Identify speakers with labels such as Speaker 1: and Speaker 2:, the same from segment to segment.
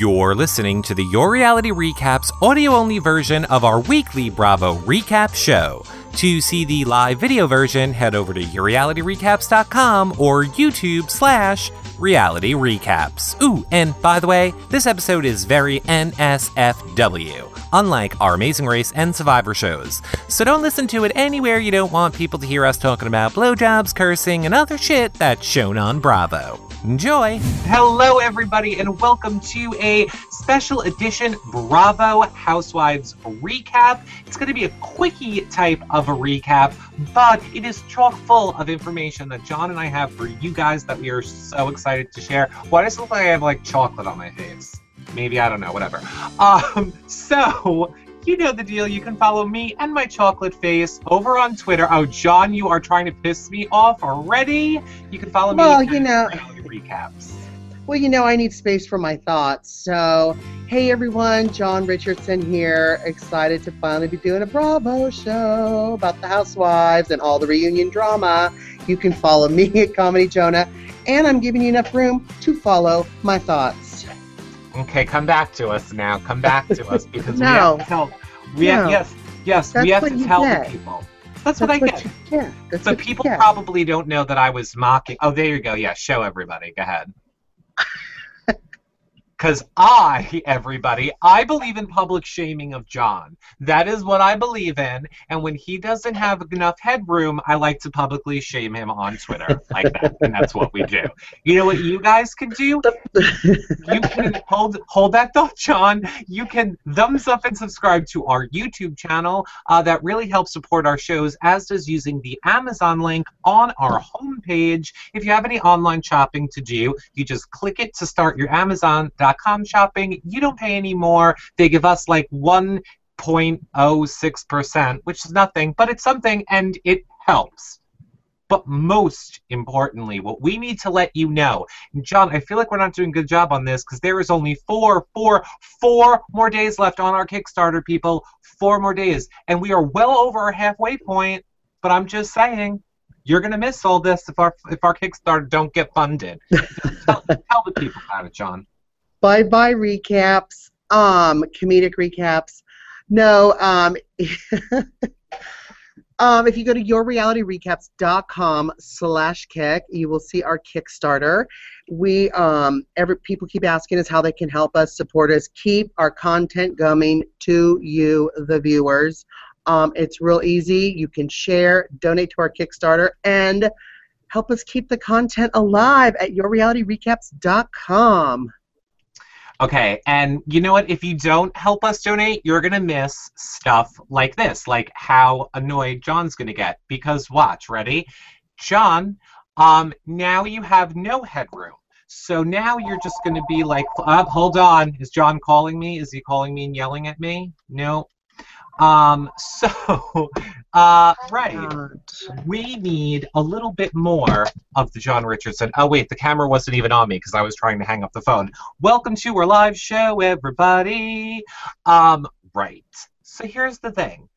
Speaker 1: You're listening to the Your Reality Recaps audio only version of our weekly Bravo recap show. To see the live video version, head over to yourrealityrecaps.com or YouTube slash reality recaps. Ooh, and by the way, this episode is very NSFW, unlike our Amazing Race and Survivor shows. So don't listen to it anywhere you don't want people to hear us talking about blowjobs, cursing, and other shit that's shown on Bravo. Enjoy!
Speaker 2: Hello, everybody, and welcome to a special edition Bravo Housewives recap. It's going to be a quickie type of a recap, but it is chock full of information that John and I have for you guys that we are so excited to share. Why does it look like I have like chocolate on my face? Maybe, I don't know, whatever. Um, so you know the deal. You can follow me and my chocolate face over on Twitter. Oh, John, you are trying to piss me off already. You can follow me.
Speaker 3: Well, you know-
Speaker 2: recaps.
Speaker 3: Well, you know, I need space for my thoughts. So, hey everyone, John Richardson here. Excited to finally be doing a Bravo show about the housewives and all the reunion drama. You can follow me at Comedy Jonah, and I'm giving you enough room to follow my thoughts.
Speaker 2: Okay, come back to us now. Come back to us because we have to tell. We have,
Speaker 3: No.
Speaker 2: yes, yes, we have to tell
Speaker 3: get.
Speaker 2: the people. That's, what I get.
Speaker 3: you. That's
Speaker 2: So people probably don't know that I was mocking. Oh, there you go. Yeah, show everybody. Go ahead. Because I, everybody, I believe in public shaming of John. That is what I believe in. And when he doesn't have enough headroom, I like to publicly shame him on Twitter like that. And that's what we do. You know what you guys can do? you can hold hold that thought, John. You can thumbs up and subscribe to our YouTube channel. Uh, that really helps support our shows, as does using the Amazon link on our homepage. If you have any online shopping to do, you just click it to start your Amazon.com shopping. You don't pay any more. They give us like one 0.06%, which is nothing, but it's something and it helps. But most importantly, what we need to let you know, John, I feel like we're not doing a good job on this because there is only four, four, four more days left on our Kickstarter, people. Four more days. And we are well over our halfway point, but I'm just saying, you're gonna miss all this if our if our Kickstarter don't get funded. tell, tell the people about it, John.
Speaker 3: Bye bye recaps, um, comedic recaps. No, um, um, if you go to yourrealityrecaps.com slash kick, you will see our Kickstarter. We, um, every people keep asking us how they can help us, support us, keep our content coming to you, the viewers. Um, it's real easy. You can share, donate to our Kickstarter, and help us keep the content alive at yourrealityrecaps.com.
Speaker 2: Okay, and you know what? If you don't help us donate, you're gonna miss stuff like this, like how annoyed John's gonna get. Because watch, ready? John, um, now you have no headroom. So now you're just gonna be like, uh, hold on, is John calling me? Is he calling me and yelling at me? No. Um, so, uh, right we need a little bit more of the John Richardson. Oh wait, the camera wasn't even on me because I was trying to hang up the phone. Welcome to our live show, everybody. Um, right. So here's the thing,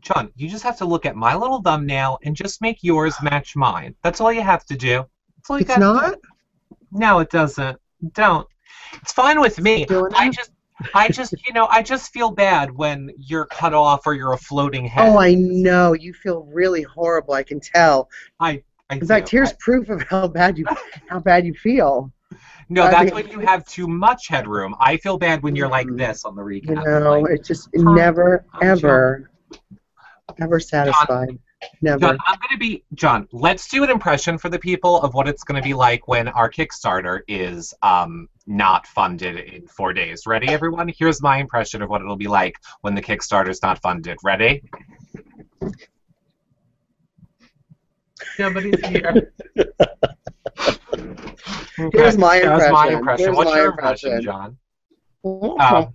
Speaker 2: John. You just have to look at my little thumbnail and just make yours match mine. That's all you have to do. That's all you
Speaker 3: It's not?
Speaker 2: No, it doesn't. Don't. It's fine with me. I just. I just, you know, I just feel bad when you're cut off or you're a floating head.
Speaker 3: Oh, I know. You feel really horrible. I can tell.
Speaker 2: I
Speaker 3: In fact,
Speaker 2: do.
Speaker 3: here's proof of how bad you how bad you feel.
Speaker 2: No,
Speaker 3: I
Speaker 2: that's
Speaker 3: mean-
Speaker 2: when you have too much headroom. I feel bad when you're like
Speaker 3: Mhm.
Speaker 2: this on the recap.
Speaker 3: You know,
Speaker 2: Like,
Speaker 3: it's just never,
Speaker 2: I'm
Speaker 3: ever, ever satisfied. Never.
Speaker 2: John, I'm gonna be John. Let's do an impression for the people of what it's gonna be like when our Kickstarter is um, not funded in four days. Ready, everyone? Here's my impression of what it'll be like when the Kickstarter's not funded. Ready? Nobody's here.
Speaker 3: Here's my
Speaker 2: That was my
Speaker 3: impression.
Speaker 2: impression.
Speaker 3: Here's
Speaker 2: What's
Speaker 3: my
Speaker 2: your impression,
Speaker 3: impression.
Speaker 2: John? Um,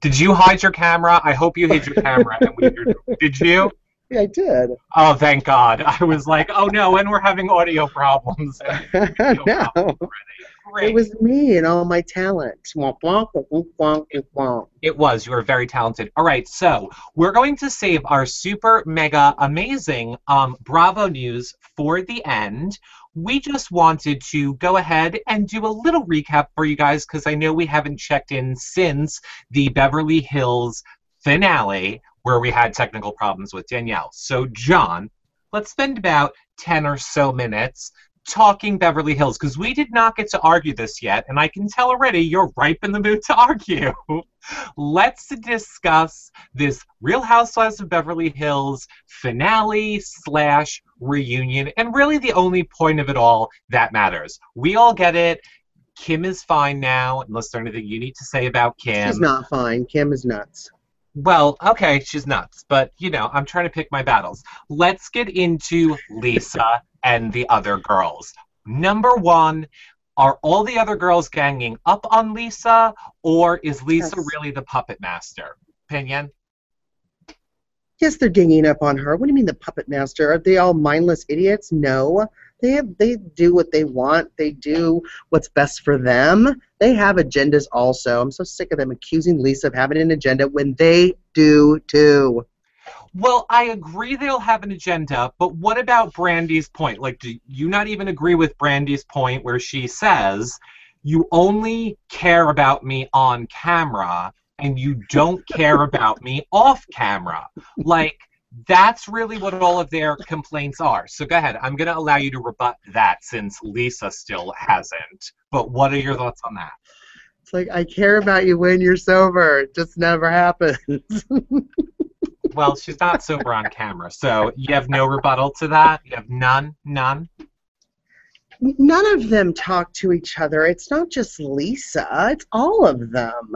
Speaker 2: did you hide your camera? I hope you hid your camera. And we, did you?
Speaker 3: Yeah, I did.
Speaker 2: Oh, thank God. I was like, oh no, and we're having audio problems.
Speaker 3: no, it was me and all my talent. Womp, womp, womp, womp, womp, womp.
Speaker 2: It was. You were very talented. All right, so we're going to save our super mega amazing um, Bravo news for the end. We just wanted to go ahead and do a little recap for you guys because I know we haven't checked in since the Beverly Hills finale where we had technical problems with Danielle. So, John, let's spend about 10 or so minutes talking Beverly Hills because we did not get to argue this yet, and I can tell already you're ripe in the mood to argue. Let's discuss this Real Housewives of Beverly Hills finale slash reunion, and really the only point of it all that matters. We all get it. Kim is fine now, unless there's anything you need to say about Kim.
Speaker 3: She's not fine. Kim is nuts.
Speaker 2: Well, okay, she's nuts, but you know, I'm trying to pick my battles. Let's get into Lisa and the other girls. Number one, are all the other girls ganging up on Lisa, or is Lisa
Speaker 3: Yes.
Speaker 2: really the puppet master? Opinion?
Speaker 3: Yes, they're ganging up on her. What do you mean the puppet master? Are they all mindless idiots? No. They have they do what they want. They do what's best for them. They have agendas also. I'm so sick of them accusing Lisa of having an agenda when they do too.
Speaker 2: Well, I agree they'll have an agenda, but what about Brandi's point? Like, do you not even agree with Brandi's point where she says, you only care about me on camera and you don't care about me off camera? Like, that's really what all of their complaints are. So go ahead. I'm going to allow you to rebut that since Lisa still hasn't. But what are your thoughts on that?
Speaker 3: It's like I care about you when you're sober. It just never happens.
Speaker 2: Well, she's not sober on camera, so you have no rebuttal to that? You have none? None?
Speaker 3: None of them talk to each other. It's not just Lisa. It's all of them.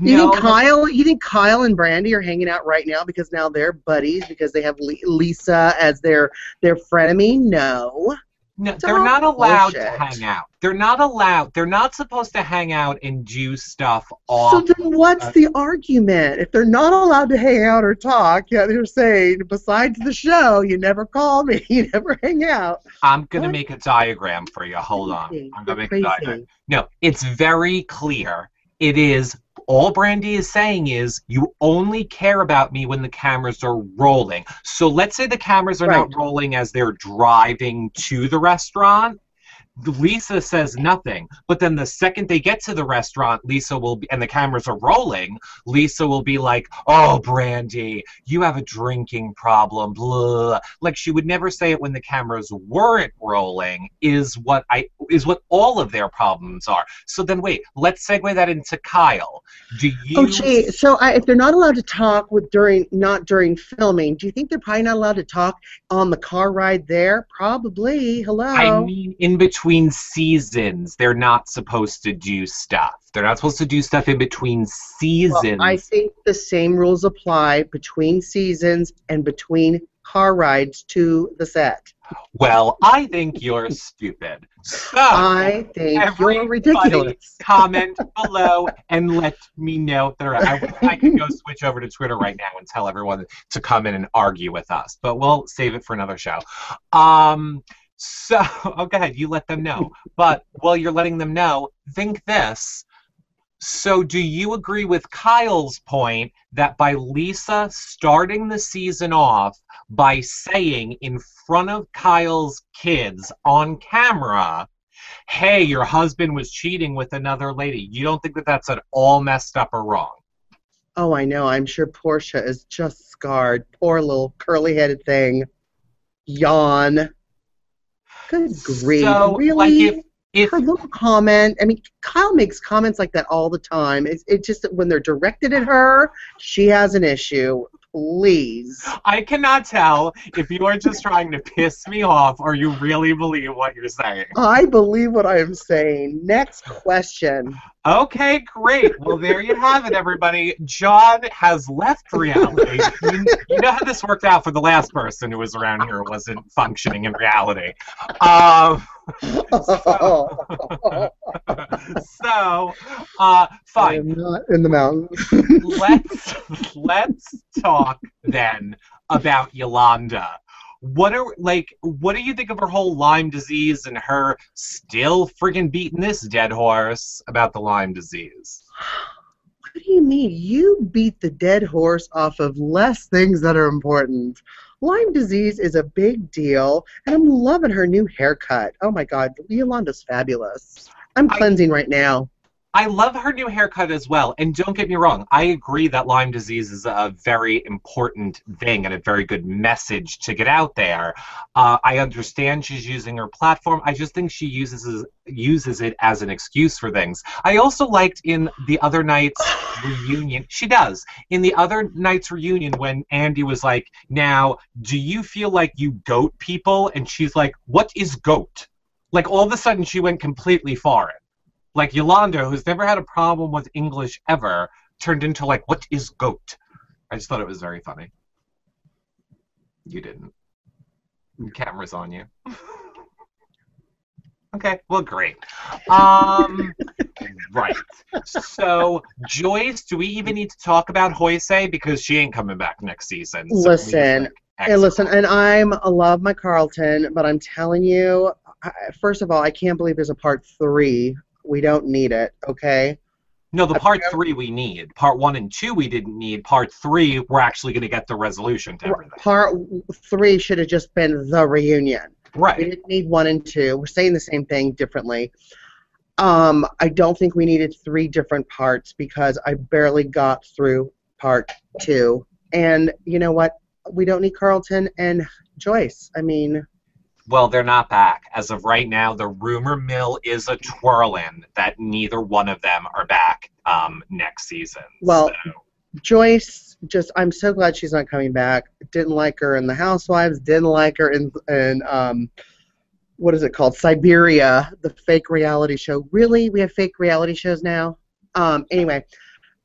Speaker 3: You
Speaker 2: No,
Speaker 3: think Kyle? You think Kyle and Brandi are hanging out right now because now they're buddies because they have Lisa as their their frenemy? No.
Speaker 2: No, they're not allowed to hang out. They're not allowed. They're not supposed to hang out and do stuff
Speaker 3: So then, what's the argument? If they're not allowed to hang out or talk, yet they're saying, besides the show, you never call me, you never hang out.
Speaker 2: I'm gonna
Speaker 3: What?
Speaker 2: make a diagram for you. Hold on. I'm gonna make a diagram. No, it's very clear. It is all Brandi is saying is you only care about me when the cameras are rolling. So let's say the cameras are not rolling as they're driving to the restaurant. Lisa says nothing, but then the second they get to the restaurant, Lisa will be, and the cameras are rolling. Lisa will be like, "Oh, Brandi, you have a drinking problem." Blah. Like she would never say it when the cameras weren't rolling. Is what I is what all of their problems are. So then, wait, let's segue that into Kyle. Do you?
Speaker 3: Oh, gee. So I, if they're not allowed to talk with during not during filming, do you think they're probably not allowed to talk on the car ride there? Probably. Hello.
Speaker 2: I mean, in between seasons, they're not supposed to do stuff. They're not supposed to do stuff in between
Speaker 3: Well,
Speaker 2: seasons.
Speaker 3: I think the same rules apply between seasons and between car rides to the set.
Speaker 2: Well, I think you're stupid. So,
Speaker 3: I think you're ridiculous.
Speaker 2: comment below and let me know. That I I could go switch over to Twitter right now and tell everyone to come in and argue with us, but we'll save it for another show. Um, so, oh, go ahead. You let them know. But while you're letting them know, think this. So, do you agree with Kyle's point that by Lisa starting the season off by saying in front of Kyle's kids on camera, hey, your husband was cheating with another lady, you don't think that that's at all messed up or wrong?
Speaker 3: Oh, I know. I'm sure Portia is just scarred. Poor little curly-headed thing. Yawn. Good grief.
Speaker 2: So,
Speaker 3: really?
Speaker 2: like, if if
Speaker 3: her little comment. I mean, Kyle makes comments like that all the time. It's, it's just that when they're directed at her, she has an issue. Please.
Speaker 2: I cannot tell if you are just trying to piss me off or you really believe what you're saying.
Speaker 3: I believe what I am saying. Next question.
Speaker 2: Okay, great. Well, there you have it, everybody. John has left reality. You, you know how this worked out for the last person who was around here wasn't functioning in reality. Um, so, uh,
Speaker 3: I am not in the mountains.
Speaker 2: let's let's talk then about Yolanda. What are like? What do you think of her whole Lyme disease and her still friggin' beating this dead horse about the Lyme disease?
Speaker 3: What do you mean? You beat the dead horse off of less things that are important. Lyme disease is a big deal, and I'm loving her new haircut. Oh my God, Yolanda's fabulous. I'm
Speaker 2: I-
Speaker 3: cleansing right now.
Speaker 2: I love her new haircut as well. And don't get me wrong, I agree that Lyme disease is a very important thing and a very good message to get out there. Uh, I understand she's using her platform. I just think she uses uses it as an excuse for things. I also liked in the other night's reunion. She does in the other night's reunion when Andy was like, "Now, do you feel like you goat people?" And she's like, "What is goat?" Like all of a sudden, she went completely foreign like Yolanda, who's never had a problem with English ever, turned into like, what is goat? I just thought it was very funny. You didn't. The camera's on you. okay, well, great. Um, right. So, Joyce, do we even need to talk about Hoisei because she ain't coming back next season? So
Speaker 3: Listen,
Speaker 2: like,
Speaker 3: Hey, listen, and I'm I love my Carlton, but I'm telling you, I, first of all, I can't believe there's a part three. We don't need it, okay?
Speaker 2: No, the part three we need. Part one and two we didn't need. Part three, we're actually going to get the resolution to everything.
Speaker 3: Part three should have just been the reunion.
Speaker 2: Right.
Speaker 3: We didn't need one and two. We're saying the same thing differently. Um, I don't think we needed three different parts because I barely got through part two. And you know what? We don't need Carlton and Joyce. I mean,
Speaker 2: Well, they're not back. As of right now, the rumor mill is a twirling that neither one of them are back um, next season.
Speaker 3: Well,
Speaker 2: So-
Speaker 3: Joyce, just I'm so glad she's not coming back. Didn't like her in The Housewives. Didn't like her in in um, what is it called? Siberia, the fake reality show. Really, we have fake reality shows now. Um, anyway,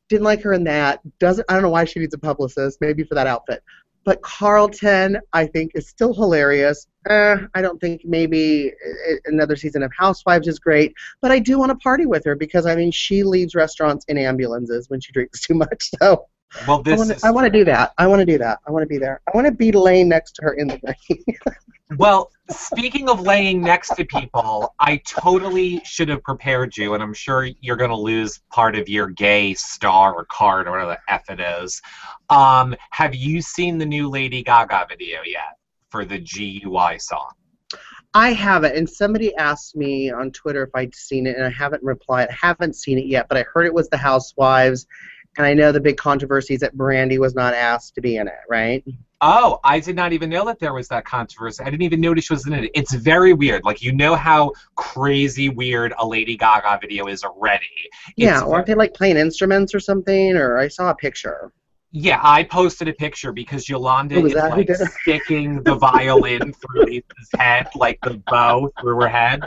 Speaker 3: didn't like her in that. Doesn't I don't know why she needs a publicist. Maybe for that outfit. But Carlton, I think, is still hilarious. Eh, I don't think maybe uh, another season of Housewives is great, but I do want to party with her because I mean she leaves restaurants in ambulances when she drinks too much. So
Speaker 2: well,
Speaker 3: I
Speaker 2: this
Speaker 3: want
Speaker 2: is
Speaker 3: to I want to do that. I want to do that. I want to be there. I want to be laying next to her in the rain.
Speaker 2: well. Speaking of laying next to people, I totally should have prepared you, and I'm sure you're going to lose part of your gay star or card or whatever the f it is. Um, have you seen the new Lady Gaga video yet for the G.U.Y. song?
Speaker 3: I haven't, and somebody asked me on Twitter if I'd seen it, and I haven't replied. I haven't seen it yet, but I heard it was the Housewives, and I know the big controversy is that Brandi was not asked to be in it, right?
Speaker 2: Oh, I did not even know that there was that controversy. I didn't even notice she was in it. It's very weird. Like you know how crazy weird a Lady Gaga video is already.
Speaker 3: Yeah,
Speaker 2: It's-
Speaker 3: aren't they like playing instruments or something? Or I saw a picture.
Speaker 2: Yeah. I posted a picture because Yolanda
Speaker 3: Oh,
Speaker 2: is
Speaker 3: that
Speaker 2: like sticking the violin through Lisa's head, like the bow through her head.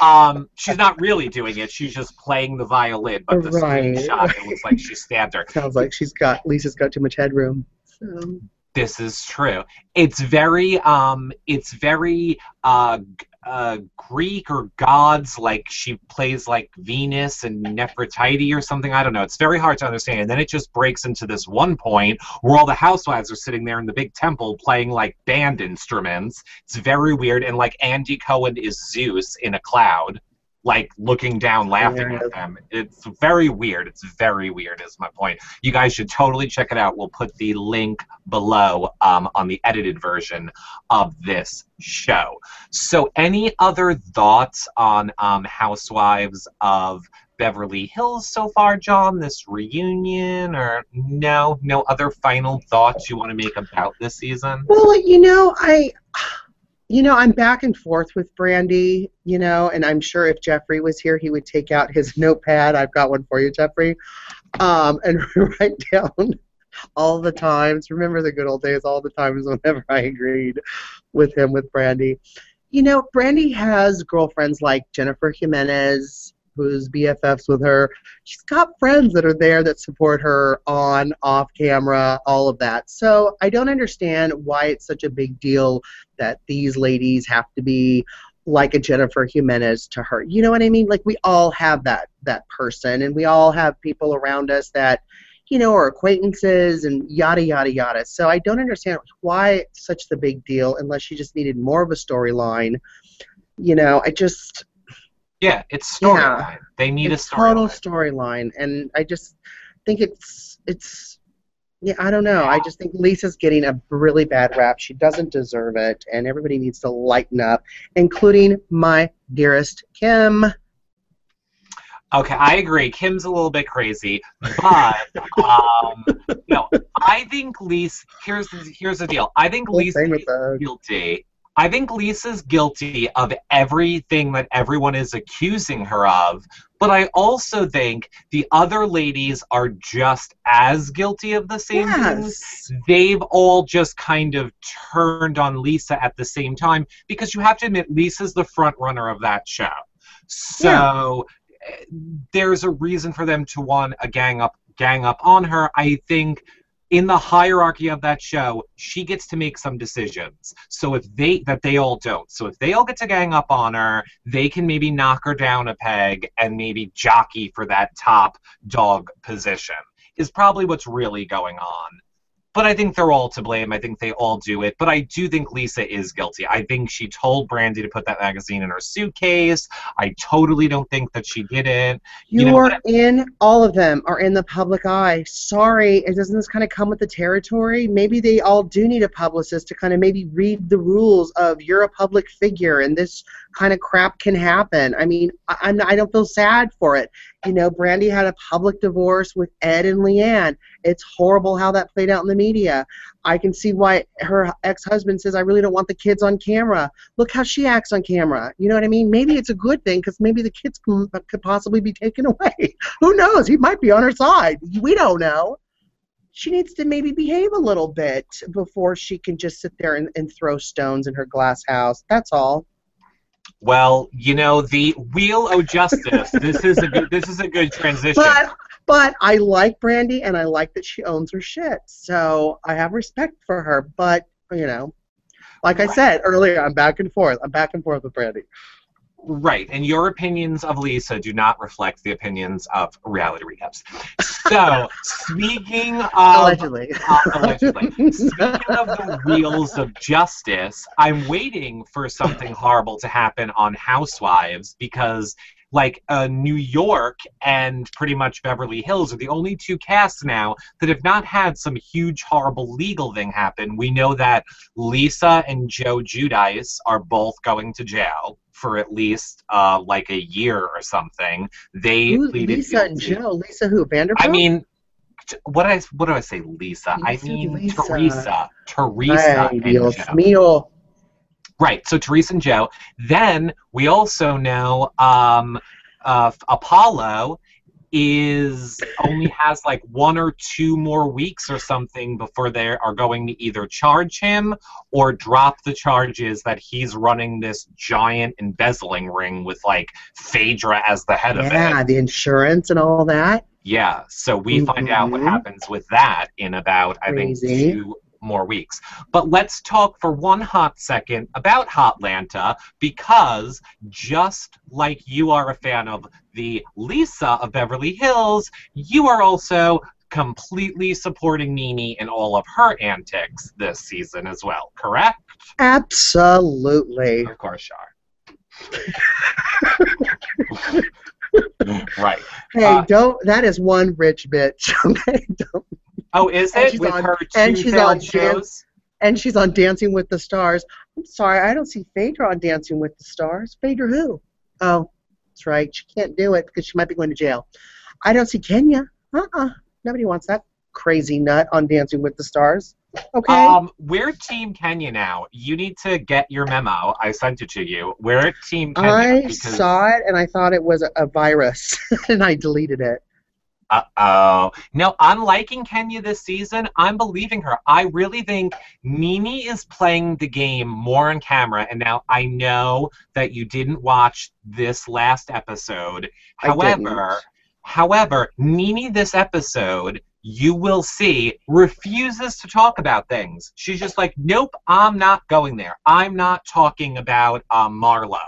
Speaker 2: Um, she's not really doing it. She's just playing the violin, but the
Speaker 3: Right.
Speaker 2: screenshot it looks like she stabbed her.
Speaker 3: Sounds like she's got Lisa's got too much headroom. So,
Speaker 2: This is true. It's very um it's very uh g- uh Greek or gods like she plays like Venus and Nefertiti or something. I don't know. It's very hard to understand. And then it just breaks into this one point where all the housewives are sitting there in the big temple playing like band instruments. It's very weird and like Andy Cohen is Zeus in a cloud. Like looking down, laughing
Speaker 3: Yeah.
Speaker 2: at them. It's very weird. It's very weird, is my point. You guys should totally check it out. We'll put the link below um, on the edited version of this show. So, any other thoughts on um, Housewives of Beverly Hills so far, John? This reunion, or no, no other final thoughts you want to make about this season?
Speaker 3: Well, you know, I, you know, I'm back and forth with Brandi. You know, and I'm sure if Jeffrey was here, he would take out his notepad. I've got one for you, Jeffrey, um, and write down all the times. Remember the good old days, all the times whenever I agreed with him with Brandi. You know, Brandi has girlfriends like Jennifer Jimenez, who's BFFs with her. She's got friends that are there that support her on, off camera, all of that. So I don't understand why it's such a big deal that these ladies have to be like a Jennifer Jimenez to her. You know what I mean? Like we all have that that person and we all have people around us that you know, or acquaintances and yada yada yada. So I don't understand why such the big deal unless she just needed more of a storyline. You know, I just
Speaker 2: Yeah, it's storyline.
Speaker 3: Yeah.
Speaker 2: They need
Speaker 3: it's
Speaker 2: a
Speaker 3: total
Speaker 2: storyline.
Speaker 3: storyline, and I just think it's it's yeah I don't know. I just think Lisa's getting a really bad rap. She doesn't deserve it, and everybody needs to lighten up, including my dearest Kim.
Speaker 2: Okay, I agree. Kim's a little bit crazy, but um, no, I think Lisa. Here's here's the deal. I think Lisa is guilty. I think Lisa's guilty of everything that everyone is accusing her of, but I also think the other ladies are just as guilty of the same things.
Speaker 3: Yes.
Speaker 2: They've all just kind of turned on Lisa at the same time because you have to admit Lisa's the front runner of that show. So eh, there's a reason for them to want a gang up gang up on her. I think in the hierarchy of that show, she gets to make some decisions. So if they that they all don't. So if they all get to gang up on her, they can maybe knock her down a peg and maybe jockey for that top dog position. Is probably what's really going on. But I think they're all to blame. I think they all do it. But I do think Lisa is guilty. I think she told Brandi to put that magazine in her suitcase. I totally don't think that she didn't.
Speaker 3: You,
Speaker 2: You know,
Speaker 3: are in all of them are in the public eye. Sorry, it doesn't this kind of come with the territory? Maybe they all do need a publicist to kind of maybe read the rules of you're a public figure and this kind of crap can happen. I mean, I, I'm I don't feel sad for it. You know, Brandi had a public divorce with Ed and LeAnn. It's horrible how that played out in the media. I can see why her ex-husband says, "I really don't want the kids on camera." Look how she acts on camera. You know what I mean? Maybe it's a good thing because maybe the kids could possibly be taken away. Who knows? He might be on her side. We don't know. She needs to maybe behave a little bit before she can just sit there and, and throw stones in her glass house. That's all.
Speaker 2: Well, you know, the wheel of justice. this is a good this is a good transition.
Speaker 3: But but I like Brandi and I like that she owns her shit. So I have respect for her. But you know, like I said earlier, I'm back and forth. I'm back and forth with Brandi.
Speaker 2: Right, and your opinions of Lisa do not reflect the opinions of reality recaps. So, speaking of
Speaker 3: Allegedly.
Speaker 2: Uh, allegedly. Speaking of the wheels of justice, I'm waiting for something horrible to happen on Housewives because, like, uh, New York and pretty much Beverly Hills are the only two casts now that have not had some huge, horrible legal thing happen. We know that Lisa and Joe Giudice are both going to jail for at least uh, like a year or something. They pleaded
Speaker 3: Lisa and. Joe. Lisa who? Vanderbilt?
Speaker 2: I mean, t- what I what do I say, Lisa? I mean
Speaker 3: Lisa.
Speaker 2: Teresa, Teresa
Speaker 3: Ay,
Speaker 2: and
Speaker 3: Dios
Speaker 2: Joe.
Speaker 3: mío.
Speaker 2: Right. So Teresa and Joe. Then we also know um, uh, Apollo is only has like one or two more weeks or something before they are going to either charge him or drop the charges that he's running this giant embezzling ring with like Phaedra as the head of it.
Speaker 3: Yeah, the insurance and all that.
Speaker 2: Yeah, so we find out what
Speaker 3: Mhm.
Speaker 2: happens with that in about, I think, two more weeks. But let's talk for one hot second about Hotlanta because just like you are a fan of the Lisa of Beverly Hills, you are also completely supporting Mimi in all of her antics this season as well, correct?
Speaker 3: Absolutely.
Speaker 2: Of course, Shar. right.
Speaker 3: Hey,
Speaker 2: Uh,
Speaker 3: don't. That is one rich bitch. Okay, don't.
Speaker 2: Oh, is
Speaker 3: And
Speaker 2: it
Speaker 3: she's
Speaker 2: with
Speaker 3: on-
Speaker 2: her
Speaker 3: and
Speaker 2: two
Speaker 3: she's
Speaker 2: failed
Speaker 3: on
Speaker 2: shows?
Speaker 3: And she's on Dancing with the Stars. I'm sorry, I don't see Phaedra on Dancing with the Stars. Phaedra who? Oh, that's right. She can't do it because she might be going to jail. I don't see Kenya. Uh-uh. Nobody wants that crazy nut on Dancing with the Stars. Okay.
Speaker 2: Um, we're Team Kenya now. You need to get your memo. I sent it to you. We're Team Kenya
Speaker 3: I
Speaker 2: because
Speaker 3: saw it and I thought it was a, a virus and I deleted it.
Speaker 2: Uh oh. No, I'm liking Kenya this season. I'm believing her. I really think Nene is playing the game more on camera. And now I know that you didn't watch this last episode.
Speaker 3: I
Speaker 2: However,
Speaker 3: didn't.
Speaker 2: however, Nene this episode, you will see, refuses to talk about things. She's just like, nope, I'm not going there. I'm not talking about um, Marlo.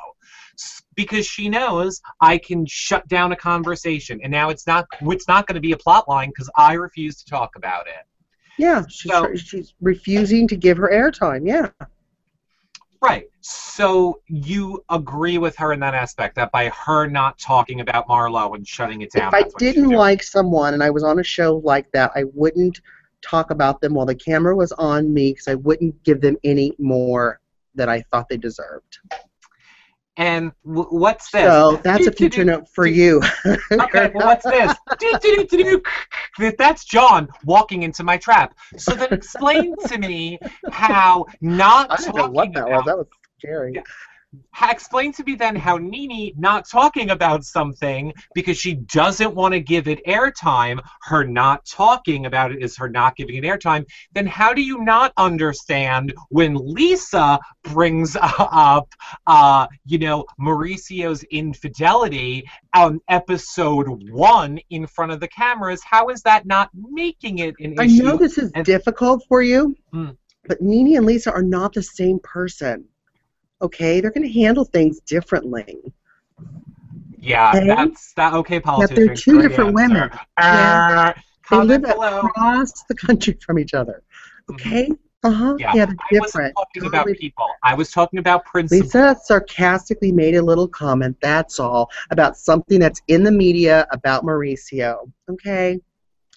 Speaker 2: Because she knows I can shut down a conversation, and now it's not it's not going to be a plot line because I refuse to talk about it.
Speaker 3: Yeah, she's,
Speaker 2: So-
Speaker 3: she's refusing to give her airtime. Yeah.
Speaker 2: Right. So you agree with her in that aspect that by her not talking about Marlo and shutting it down.
Speaker 3: if I
Speaker 2: that's what she's
Speaker 3: didn't like someone and I was on a show like that, I wouldn't talk about them while the camera was on me because I wouldn't give them any more that I thought they deserved.
Speaker 2: And w- what's this?
Speaker 3: So that's a future note for you.
Speaker 2: Okay, well, what's this? That's John walking into my trap. So then explain to me how not
Speaker 3: I don't
Speaker 2: talking
Speaker 3: know what that was. That was scary.
Speaker 2: Yeah. Explain to me then how Nene not talking about something because she doesn't want to give it airtime, her not talking about it is her not giving it airtime, then how do you not understand when Lisa brings up, uh, you know, Mauricio's infidelity on episode one in front of the cameras? How is that not making it an
Speaker 3: I
Speaker 2: issue?
Speaker 3: I know this is
Speaker 2: and-
Speaker 3: difficult for you,
Speaker 2: Hmm.
Speaker 3: but Nene and Lisa are not the same person. Okay, they're going to handle things differently.
Speaker 2: Yeah,
Speaker 3: Okay.
Speaker 2: that's that. Okay, politician.
Speaker 3: they're two different
Speaker 2: answer.
Speaker 3: women.
Speaker 2: Uh,
Speaker 3: They live
Speaker 2: below.
Speaker 3: across the country from each other. Okay? Uh huh.
Speaker 2: Yeah,
Speaker 3: they're
Speaker 2: I wasn't talking about
Speaker 3: Totally
Speaker 2: people. I was talking about principles.
Speaker 3: Lisa sarcastically made a little comment, that's all, about something that's in the media about Mauricio. Okay?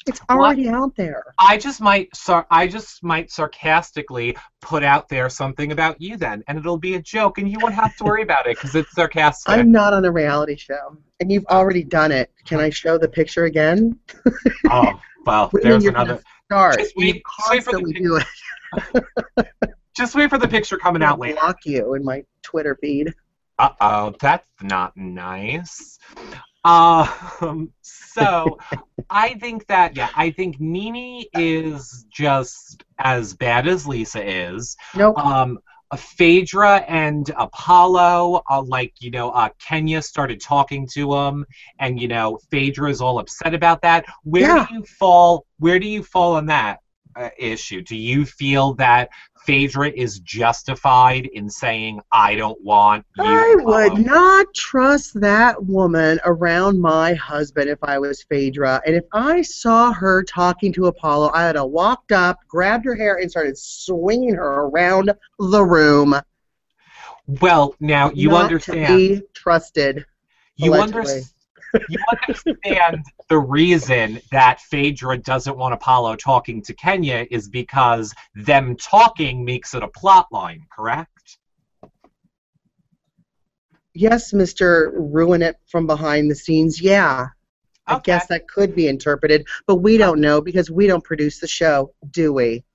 Speaker 3: It's already out there.
Speaker 2: I just might, sar- I just might sarcastically put out there something about you then, and it'll be a joke, and you won't have to worry about it because it's sarcastic.
Speaker 3: I'm not on a reality show. And you've already done it. Can I show the picture again?
Speaker 2: oh, well, there's another.
Speaker 3: Start.
Speaker 2: Just wait- just wait for the pic-
Speaker 3: do it.
Speaker 2: Just wait for the picture coming out
Speaker 3: I'll
Speaker 2: later.
Speaker 3: block you in my Twitter feed.
Speaker 2: Uh oh, that's not nice. Um, so I think that yeah, I think Nene is just as bad as Lisa is.
Speaker 3: Nope.
Speaker 2: Um, Phaedra and Apollo, uh, like you know, uh, Kenya started talking to him, and you know, Phaedra is all upset about that. Where
Speaker 3: Yeah.
Speaker 2: do you fall? Where do you fall on that uh, issue? Do you feel that Phaedra is justified in saying, "I don't want you"?
Speaker 3: I would not trust that woman around my husband if I was Phaedra. And if I saw her talking to Apollo, I would have walked up, grabbed her hair, and started swinging her around the room.
Speaker 2: Well, now you
Speaker 3: not
Speaker 2: understand.
Speaker 3: To be trusted.
Speaker 2: you understand. You understand the reason that Phaedra doesn't want Apollo talking to Kenya is because them talking makes it a plot line, correct?
Speaker 3: Yes, Mr. Ruin It from behind the scenes. Yeah. I guess that could be interpreted, but we don't know because we don't produce the show, do we?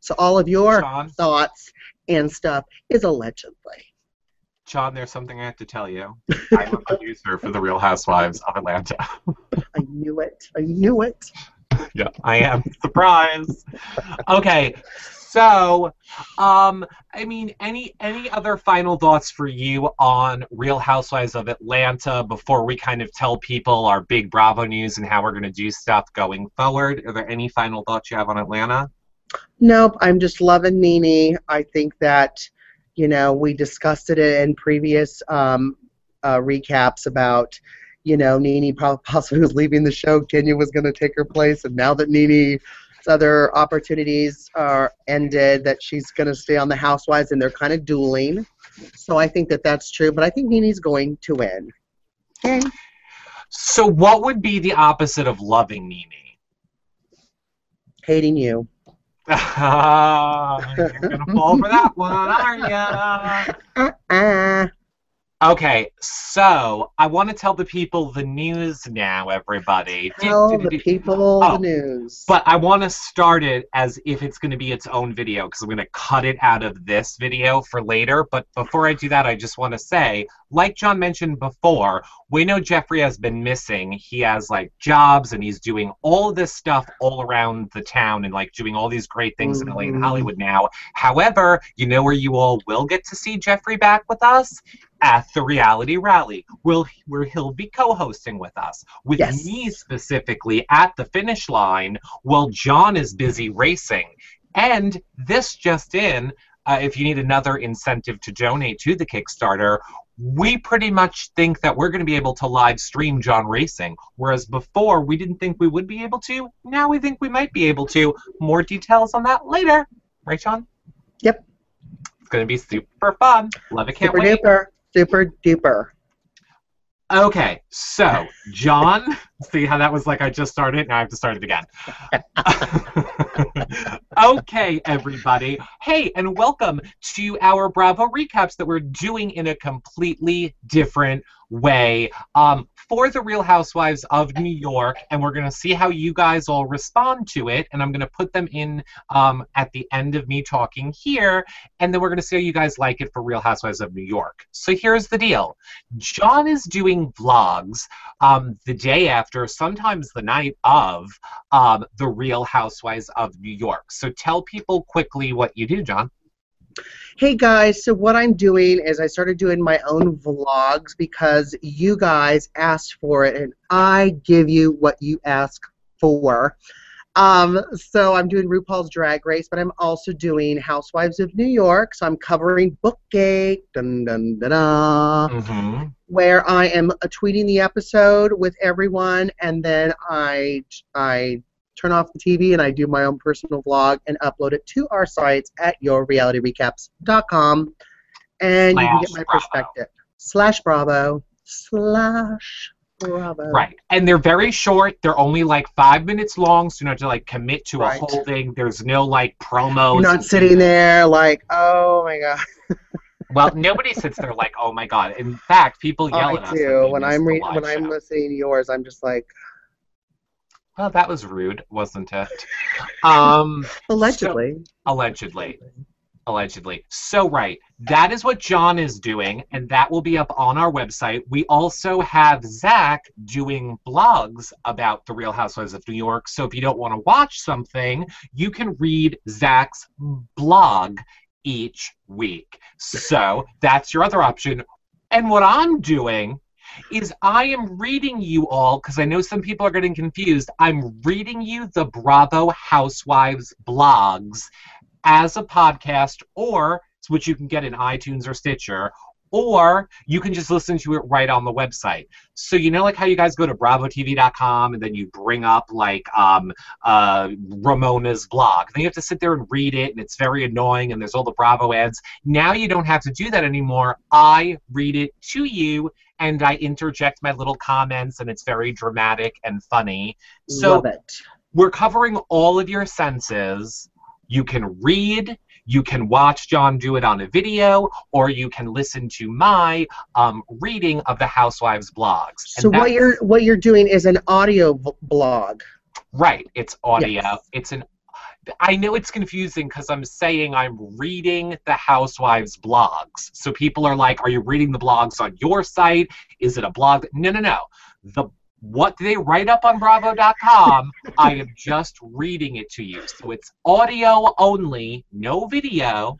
Speaker 3: So all of your thoughts and stuff is allegedly.
Speaker 2: Sean, there's something I have to tell you. I'm a producer for The Real Housewives of Atlanta.
Speaker 3: I knew it. I knew it.
Speaker 2: yeah, I am. Surprise. Okay, so, um, I mean, any any other final thoughts for you on Real Housewives of Atlanta before we kind of tell people our big Bravo news and how we're going to do stuff going forward? Are there any final thoughts you have on Atlanta?
Speaker 3: Nope, I'm just loving Nene. I think that, you know, we discussed it in previous um, uh, recaps about, you know, Nene po- possibly was leaving the show. Kenya was going to take her place, and now that Nene's other opportunities are ended, that she's going to stay on the Housewives, and they're kind of dueling. So I think that that's true, but I think Nene's going to win. Okay.
Speaker 2: So, what would be the opposite of loving Nene?
Speaker 3: Hating you.
Speaker 2: You're gonna fall for that one, aren't ya?
Speaker 3: Uh-uh.
Speaker 2: Okay, so I want to tell the people the news now, everybody.
Speaker 3: Tell the people
Speaker 2: Oh,
Speaker 3: the news.
Speaker 2: But I want to start it as if it's going to be its own video because I'm going to cut it out of this video for later. But before I do that, I just want to say, like John mentioned before, we know Jeffrey has been missing. He has like jobs and he's doing all this stuff all around the town and like doing all these great things in LA and. Hollywood now. However, you know where you all will get to see Jeffrey back with us? At the reality rally, will where he'll be co-hosting with us. With
Speaker 3: Yes.
Speaker 2: me specifically at the finish line, while John is busy racing. And this just in, uh, if you need another incentive to donate to the Kickstarter, we pretty much think that we're going to be able to live stream John racing, whereas before we didn't think we would be able to. Now we think we might be able to. More details on that later. Right, John?
Speaker 3: Yep.
Speaker 2: It's going to be super fun. Love it. Can't
Speaker 3: super
Speaker 2: wait.
Speaker 3: duper. Super duper.
Speaker 2: Okay, so John, see how that was like I just started? Now I have to start it again. okay, everybody. Hey, and welcome to our Bravo recaps that we're doing in a completely different way um, for the Real Housewives of New York, and we're going to see how you guys all respond to it. And I'm going to put them in um, at the end of me talking here, and then we're going to see how you guys like it for Real Housewives of New York. So here's the deal John is doing vlogs um, the day after, sometimes the night of, um, the Real Housewives of New York. So tell people quickly what you do, John.
Speaker 3: Hey guys, so what I'm doing is I started doing my own vlogs because you guys asked for it and I give you what you ask for. Um, so I'm doing RuPaul's Drag Race, but I'm also doing Housewives of New York. So I'm covering Bookgate, dun, dun, dun, dun,
Speaker 2: Mm-hmm.
Speaker 3: where I am uh, tweeting the episode with everyone, and then I I turn off the TV and I do my own personal vlog and upload it to our sites at yourrealityrecaps.com, and you can get
Speaker 2: Slash
Speaker 3: my
Speaker 2: Bravo.
Speaker 3: perspective. Slash Bravo. Slash Bravo.
Speaker 2: Right. And they're very short. They're only like five minutes long, so you don't have to like commit to
Speaker 3: Right.
Speaker 2: a whole thing. There's no like promos.
Speaker 3: You're not sitting there like, oh my god.
Speaker 2: Well, nobody sits there like, oh my god. In fact, people yell at
Speaker 3: I
Speaker 2: us.
Speaker 3: Do. When I'm, re- when I'm listening to yours, I'm just like,
Speaker 2: Well, that was rude, wasn't it? Um,
Speaker 3: allegedly.
Speaker 2: allegedly. Allegedly. So, right. That is what John is doing, and that will be up on our website. We also have Zach doing blogs about the Real Housewives of New York. So, if you don't want to watch something, you can read Zach's blog each week. So, that's your other option. And what I'm doing is I am reading you all, because I know some people are getting confused. I'm reading you the Bravo Housewives blogs as a podcast, or which you can get in iTunes or Stitcher, or you can just listen to it right on the website. So you know, like how you guys go to BravoTV.com and then you bring up like um, uh, Ramona's blog. Then you have to sit there and read it, and it's very annoying, and there's all the Bravo ads. Now you don't have to do that anymore. I read it to you, and I interject my little comments, and it's very dramatic and funny. So
Speaker 3: Love it.
Speaker 2: we're covering all of your senses. You can read, you can watch John do it on a video, or you can listen to my um, reading of the Housewives blogs.
Speaker 3: So what you're what you're doing is an audio blog.
Speaker 2: right? It's audio.
Speaker 3: Yes.
Speaker 2: It's an. I know it's confusing because I'm saying I'm reading the Housewives blogs. So people are like, "Are you reading the blogs on your site? Is it a blog?" No, no, no. The what they write up on Bravo.com, I am just reading it to you. So it's audio only, no video.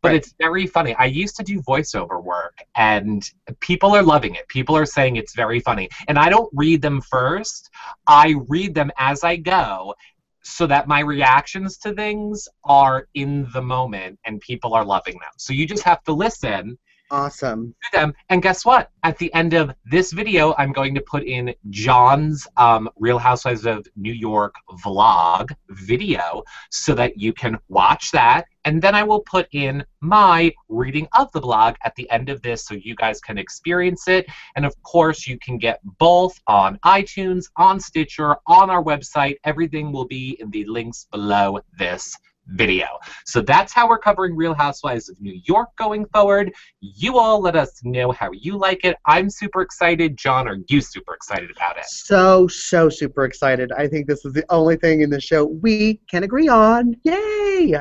Speaker 2: But
Speaker 3: Right.
Speaker 2: it's very funny. I used to do voiceover work, and people are loving it. People are saying it's very funny. And I don't read them first, I read them as I go so that my reactions to things are in the moment and people are loving them. So you just have to listen
Speaker 3: Awesome.
Speaker 2: to them. And guess what? At the end of this video, I'm going to put in John's um, Real Housewives of New York vlog video so that you can watch that. And then I will put in my reading of the blog at the end of this so you guys can experience it. And of course, you can get both on iTunes, on Stitcher, on our website. Everything will be in the links below this video. So that's how we're covering Real Housewives of New York going forward. You all let us know how you like it. I'm super excited. John, are you super excited about it?
Speaker 3: So so super excited. I think this is the only thing in the show we can agree on. Yay!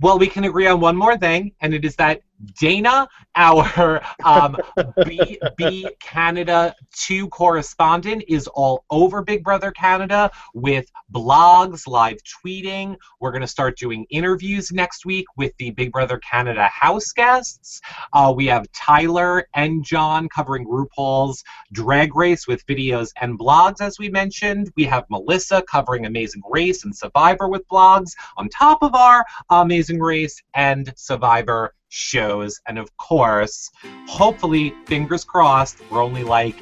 Speaker 2: Well, we can agree on one more thing, and it is that Dana, our um, BB Canada 2 correspondent, is all over Big Brother Canada with blogs, live tweeting. We're going to start doing interviews next week with the Big Brother Canada house guests. Uh, we have Tyler and John covering RuPaul's Drag Race with videos and blogs, as we mentioned. We have Melissa covering Amazing Race and Survivor with blogs, on top of our Amazing Race and Survivor shows. And of course, hopefully, fingers crossed, we're only like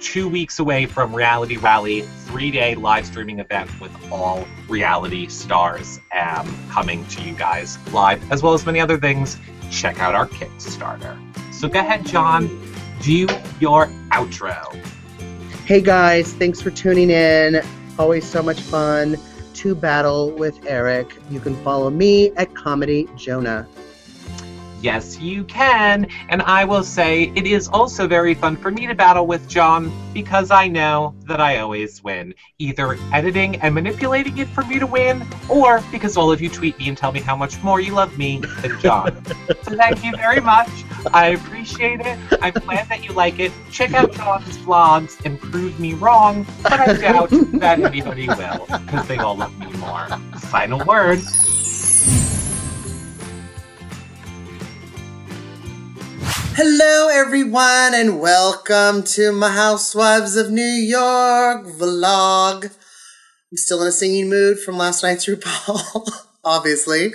Speaker 2: two weeks away from Reality Rally, three day live streaming event with all reality stars um, coming to you guys live, as well as many other things. Check out our Kickstarter. So go ahead, John, do your outro.
Speaker 3: Hey guys, thanks for tuning in. Always so much fun to battle with Eric. You can follow me at Comedy Jonah.
Speaker 2: Yes, you can. And I will say it is also very fun for me to battle with John because I know that I always win. Either editing and manipulating it for me to win, or because all of you tweet me and tell me how much more you love me than John. so thank you very much. I appreciate it. I'm glad that you like it. Check out John's vlogs and prove me wrong, but I doubt that anybody will because they all love me more. Final word.
Speaker 3: Hello, everyone, and welcome to my Housewives of New York vlog. I'm still in a singing mood from last night's RuPaul, obviously.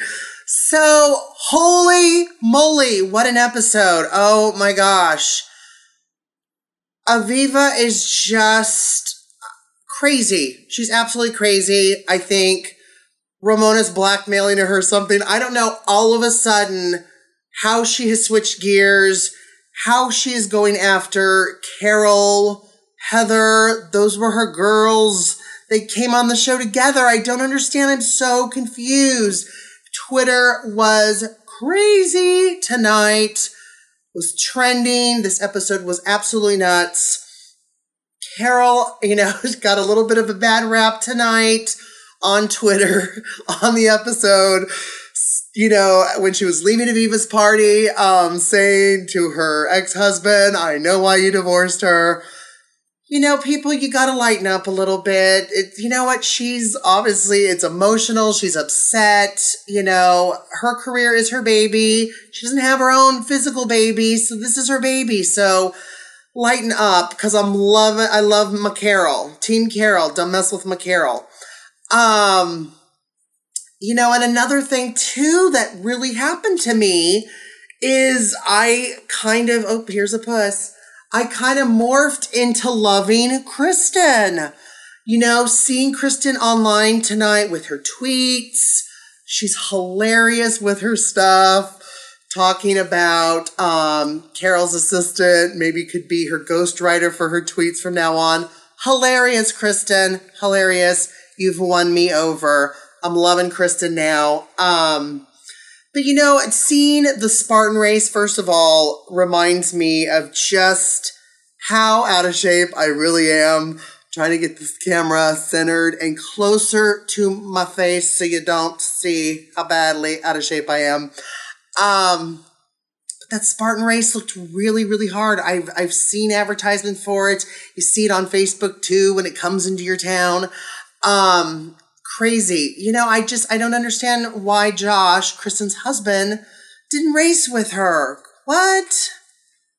Speaker 3: So, holy moly, what an episode! Oh my gosh. Aviva is just crazy. She's absolutely crazy. I think Ramona's blackmailing her or something. I don't know. All of a sudden, how she has switched gears, how she is going after Carol, Heather. Those were her girls. They came on the show together. I don't understand. I'm so confused. Twitter was crazy tonight, was trending. This episode was absolutely nuts. Carol, you know, got a little bit of a bad rap tonight on Twitter on the episode you know, when she was leaving Aviva's party, um, saying to her ex-husband, I know why you divorced her. You know, people, you gotta lighten up a little bit. It, you know what? She's obviously, it's emotional. She's upset. You know, her career is her baby. She doesn't have her own physical baby. So this is her baby. So lighten up because I'm loving, I love McCarroll. Team Carol. Don't mess with McCarroll. Um, you know, and another thing too that really happened to me is I kind of, oh, here's a puss. I kind of morphed into loving Kristen. You know, seeing Kristen online tonight with her tweets. She's hilarious with her stuff. Talking about um, Carol's assistant, maybe could be her ghostwriter for her tweets from now on. Hilarious, Kristen. Hilarious. You've won me over. I'm loving Kristen now. Um, but you know, seeing the Spartan race, first of all, reminds me of just how out of shape I really am. trying to get this camera centered and closer to my face so you don't see how badly out of shape I am. Um, that Spartan race looked really, really hard. I've I've seen advertisement for it. You see it on Facebook too when it comes into your town. Um, crazy. You know, I just I don't understand why Josh, Kristen's husband, didn't race with her. What?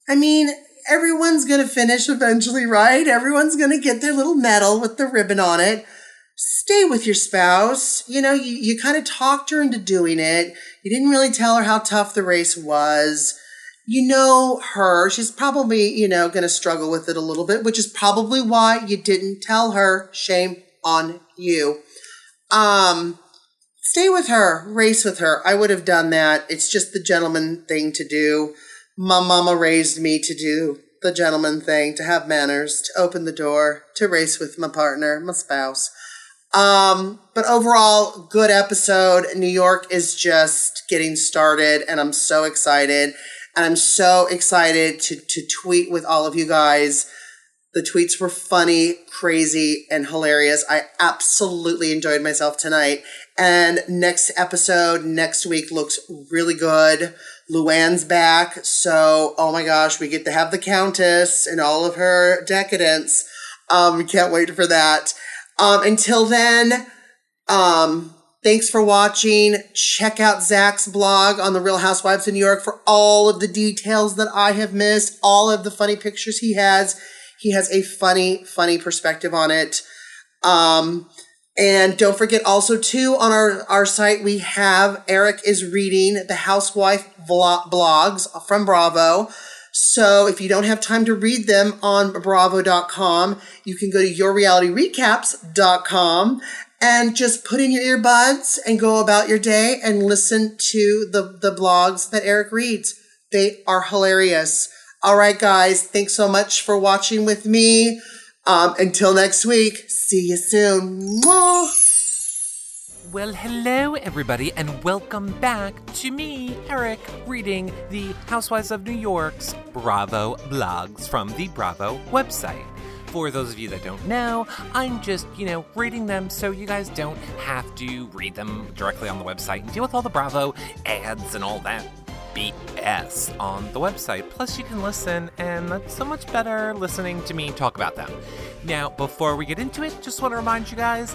Speaker 3: I mean, everyone's going to finish eventually, right? Everyone's going to get their little medal with the ribbon on it. Stay with your spouse. You know, you, you kind of talked her into doing it. You didn't really tell her how tough the race was. You know her. She's probably, you know, going to struggle with it a little bit, which is probably why you didn't tell her. Shame on you. Um, stay with her, race with her. I would have done that. It's just the gentleman thing to do. My mama raised me to do the gentleman thing, to have manners, to open the door, to race with my partner, my spouse. Um, but overall, good episode. New York is just getting started, and I'm so excited. And I'm so excited to, to tweet with all of you guys the tweets were funny, crazy, and hilarious. I absolutely enjoyed myself tonight. And next episode, next week, looks really good. Luann's back. So, oh my gosh, we get to have the Countess and all of her decadence. Um, we can't wait for that. Um, until then, um, thanks for watching. Check out Zach's blog on the Real Housewives of New York for all of the details that I have missed, all of the funny pictures he has. He has a funny, funny perspective on it. Um, And don't forget also too on our, our site we have Eric is reading the housewife blogs from Bravo. So if you don't have time to read them on bravo.com, you can go to yourrealityrecaps.com and just put in your earbuds and go about your day and listen to the, the blogs that Eric reads. They are hilarious. All right, guys. Thanks so much for watching with me. Um, until next week, see you soon. Mwah.
Speaker 2: Well, hello, everybody, and welcome back to me, Eric, reading the Housewives of New York's Bravo blogs from the Bravo website. For those of you that don't know, I'm just, you know, reading them so you guys don't have to read them directly on the website and deal with all the Bravo ads and all that BS on the website. Plus, you can listen, and that's so much better listening to me talk about them. Now, before we get into it, just want to remind you guys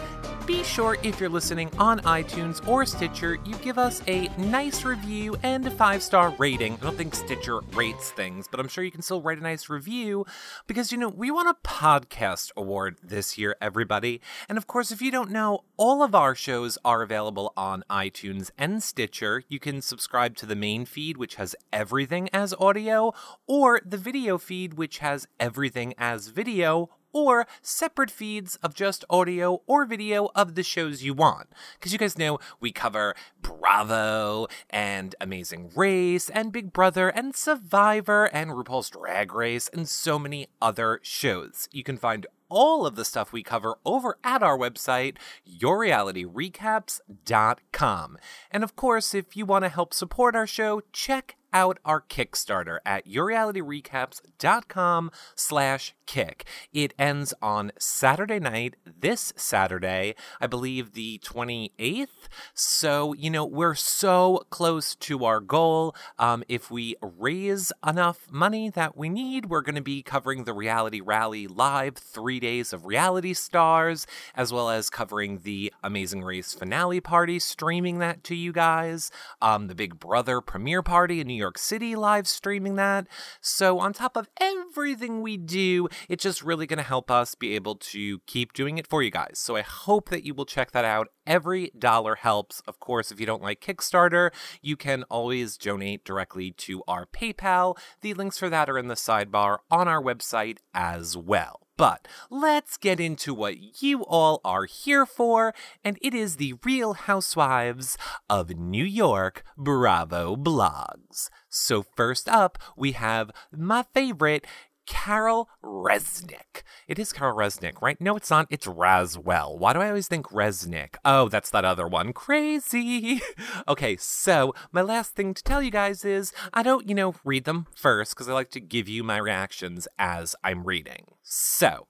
Speaker 2: be sure if you're listening on iTunes or Stitcher, you give us a nice review and a five star rating. I don't think Stitcher rates things, but I'm sure you can still write a nice review because, you know, we want a podcast award this year, everybody. And of course, if you don't know, all of our shows are available on iTunes and Stitcher. You can subscribe to the main feed, which has everything as audio, or the video feed, which has everything as video or separate feeds of just audio or video of the shows you want. Because you guys know we cover Bravo and Amazing Race and Big Brother and Survivor and RuPaul's Drag Race and so many other shows. You can find all of the stuff we cover over at our website, yourrealityrecaps.com. And of course, if you want to help support our show, check out our Kickstarter at yourrealityrecaps.com slash kick. It ends on Saturday night, this Saturday, I believe the 28th. So, you know, we're so close to our goal. Um, if we raise enough money that we need, we're going to be covering the Reality Rally live, three days of reality stars, as well as covering the Amazing Race finale party, streaming that to you guys, um, the Big Brother premiere party in New York City, live streaming that. So, on top of everything we do, it's just really going to help us be able to keep doing it for you guys. So, I hope that you will check that out. Every dollar helps. Of course, if you don't like Kickstarter, you can always donate directly to our PayPal. The links for that are in the sidebar on our website as well. But let's get into what you all are here for, and it is the Real Housewives of New York Bravo blogs. So, first up, we have my favorite. Carol Resnick. It is Carol Resnick, right? No, it's not. It's Radziwill. Why do I always think Resnick? Oh, that's that other one. Crazy. okay, so my last thing to tell you guys is I don't, you know, read them first because I like to give you my reactions as I'm reading. So,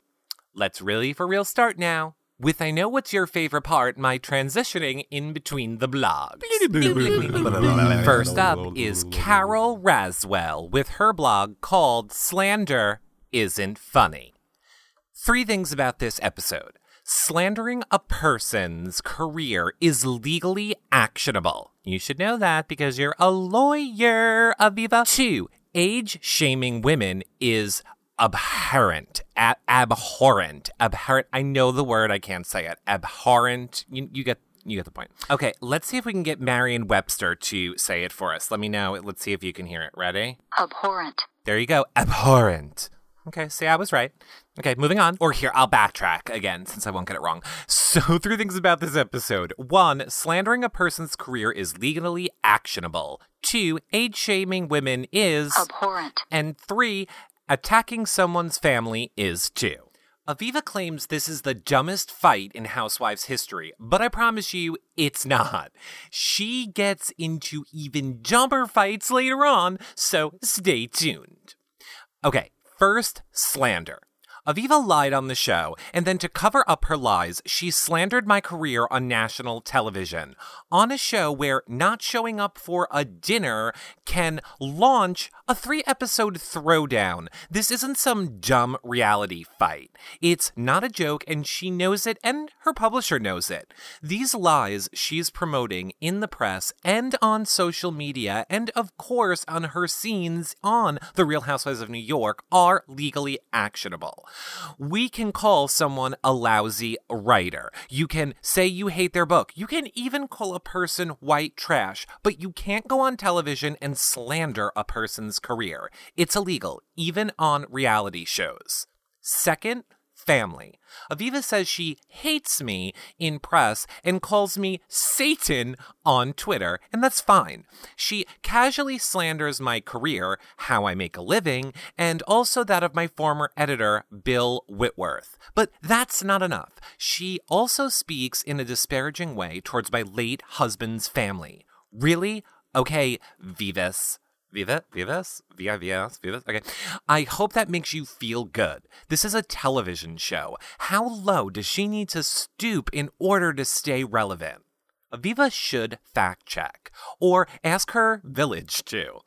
Speaker 2: let's really for real start now with I know what's your favorite part, my transitioning in between the blogs. First up is Carol Radziwill with her blog called Slander Isn't Funny. Three things about this episode. Slandering a person's career is legally actionable. You should know that because you're a lawyer, Aviva. Two, age shaming women is abhorrent, ab- abhorrent, abhorrent. I know the word, I can't say it. Abhorrent. You, you get you get the point. Okay, let's see if we can get Merriam-Webster to say it for us. Let me know. Let's see if you can hear it. Ready?
Speaker 4: abhorrent,
Speaker 2: There you go. Abhorrent. Okay, see, I was right. Okay, moving on. Or here, I'll backtrack again since I won't get it wrong. So, three things about this episode. One, slandering a person's career is legally actionable. Two, age shaming women is.
Speaker 4: abhorrent,
Speaker 2: And three, attacking someone's family is too. Aviva claims this is the dumbest fight in Housewives history, but I promise you, it's not. She gets into even dumber fights later on, so stay tuned. Okay, first, slander. Aviva lied on the show, and then to cover up her lies, she slandered my career on national television. On a show where not showing up for a dinner can launch A three episode throwdown. This isn't some dumb reality fight. It's not a joke, and she knows it, and her publisher knows it. These lies she's promoting in the press and on social media, and of course on her scenes on The Real Housewives of New York, are legally actionable. We can call someone a lousy writer. You can say you hate their book. You can even call a person white trash, but you can't go on television and slander a person's career. It's illegal, even on reality shows. Second, family. Aviva says she hates me in press and calls me Satan on Twitter, and that's fine. She casually slanders my career, how I make a living, and also that of my former editor, Bill Whitworth. But that's not enough. She also speaks in a disparaging way towards my late husband's family. Really? Okay, Vivas. Viva, Vivas, V-I-V-S, Vivas. Okay. I hope that makes you feel good. This is a television show. How low does she need to stoop in order to stay relevant? Aviva should fact check or ask her village to.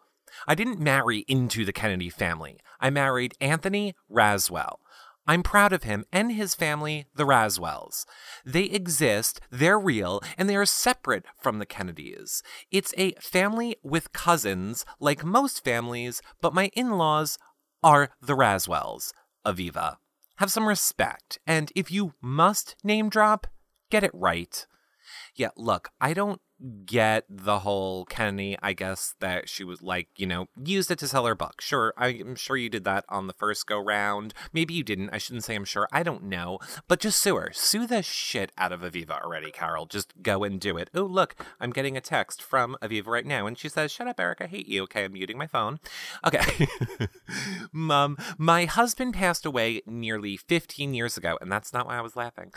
Speaker 2: I didn't marry into the Kennedy family. I married Anthony Radziwill. I'm proud of him and his family, the Radziwills. They exist, they're real, and they are separate from the Kennedys. It's a family with cousins, like most families, but my in laws are the Radziwills. Aviva. Have some respect, and if you must name drop, get it right. Yeah, look, I don't get the whole Kennedy, I guess, that she was like, you know, used it to sell her book. Sure, I'm sure you did that on the first go round. Maybe you didn't. I shouldn't say I'm sure. I don't know. But just sue her. Sue the shit out of Aviva already, Carol. Just go and do it. Oh, look, I'm getting a text from Aviva right now, and she says, Shut up, Eric, I hate you. Okay, I'm muting my phone. Okay. Mom, my husband passed away nearly 15 years ago, and that's not why I was laughing.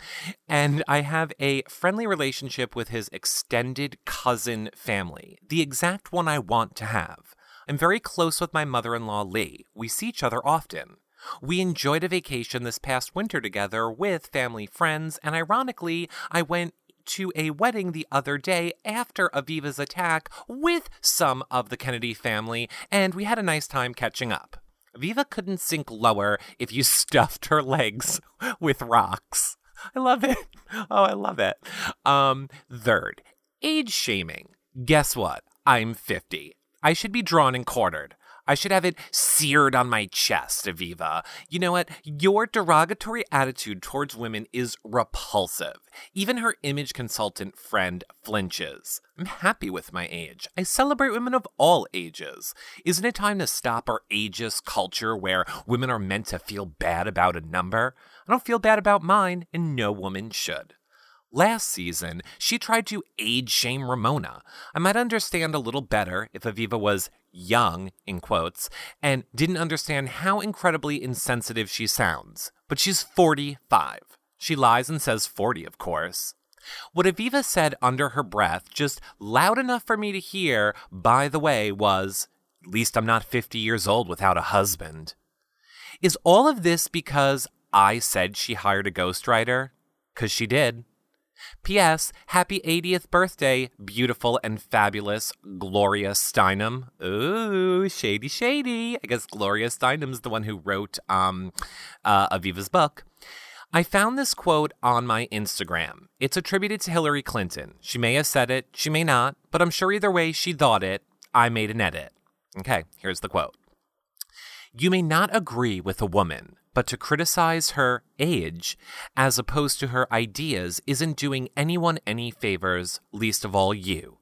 Speaker 2: And I have a friendly relationship with his extended cousin family, the exact one I want to have. I'm very close with my mother in law, Lee. We see each other often. We enjoyed a vacation this past winter together with family friends, and ironically, I went to a wedding the other day after Aviva's attack with some of the Kennedy family, and we had a nice time catching up. Aviva couldn't sink lower if you stuffed her legs with rocks. I love it. Oh, I love it. Um, third, age shaming. Guess what? I'm 50. I should be drawn and quartered. I should have it seared on my chest, Aviva. You know what? Your derogatory attitude towards women is repulsive. Even her image consultant friend flinches. I'm happy with my age. I celebrate women of all ages. Isn't it time to stop our ageist culture where women are meant to feel bad about a number? I don't feel bad about mine, and no woman should. Last season, she tried to age shame Ramona. I might understand a little better if Aviva was young, in quotes, and didn't understand how incredibly insensitive she sounds. But she's 45. She lies and says 40, of course. What Aviva said under her breath, just loud enough for me to hear, by the way, was, At least I'm not 50 years old without a husband. Is all of this because I said she hired a ghostwriter? Because she did. P.S. Happy 80th birthday, beautiful and fabulous Gloria Steinem. Ooh, shady, shady. I guess Gloria Steinem's the one who wrote um, uh, Aviva's book. I found this quote on my Instagram. It's attributed to Hillary Clinton. She may have said it, she may not, but I'm sure either way she thought it. I made an edit. Okay, here's the quote. You may not agree with a woman, but to criticize her age as opposed to her ideas isn't doing anyone any favors, least of all you.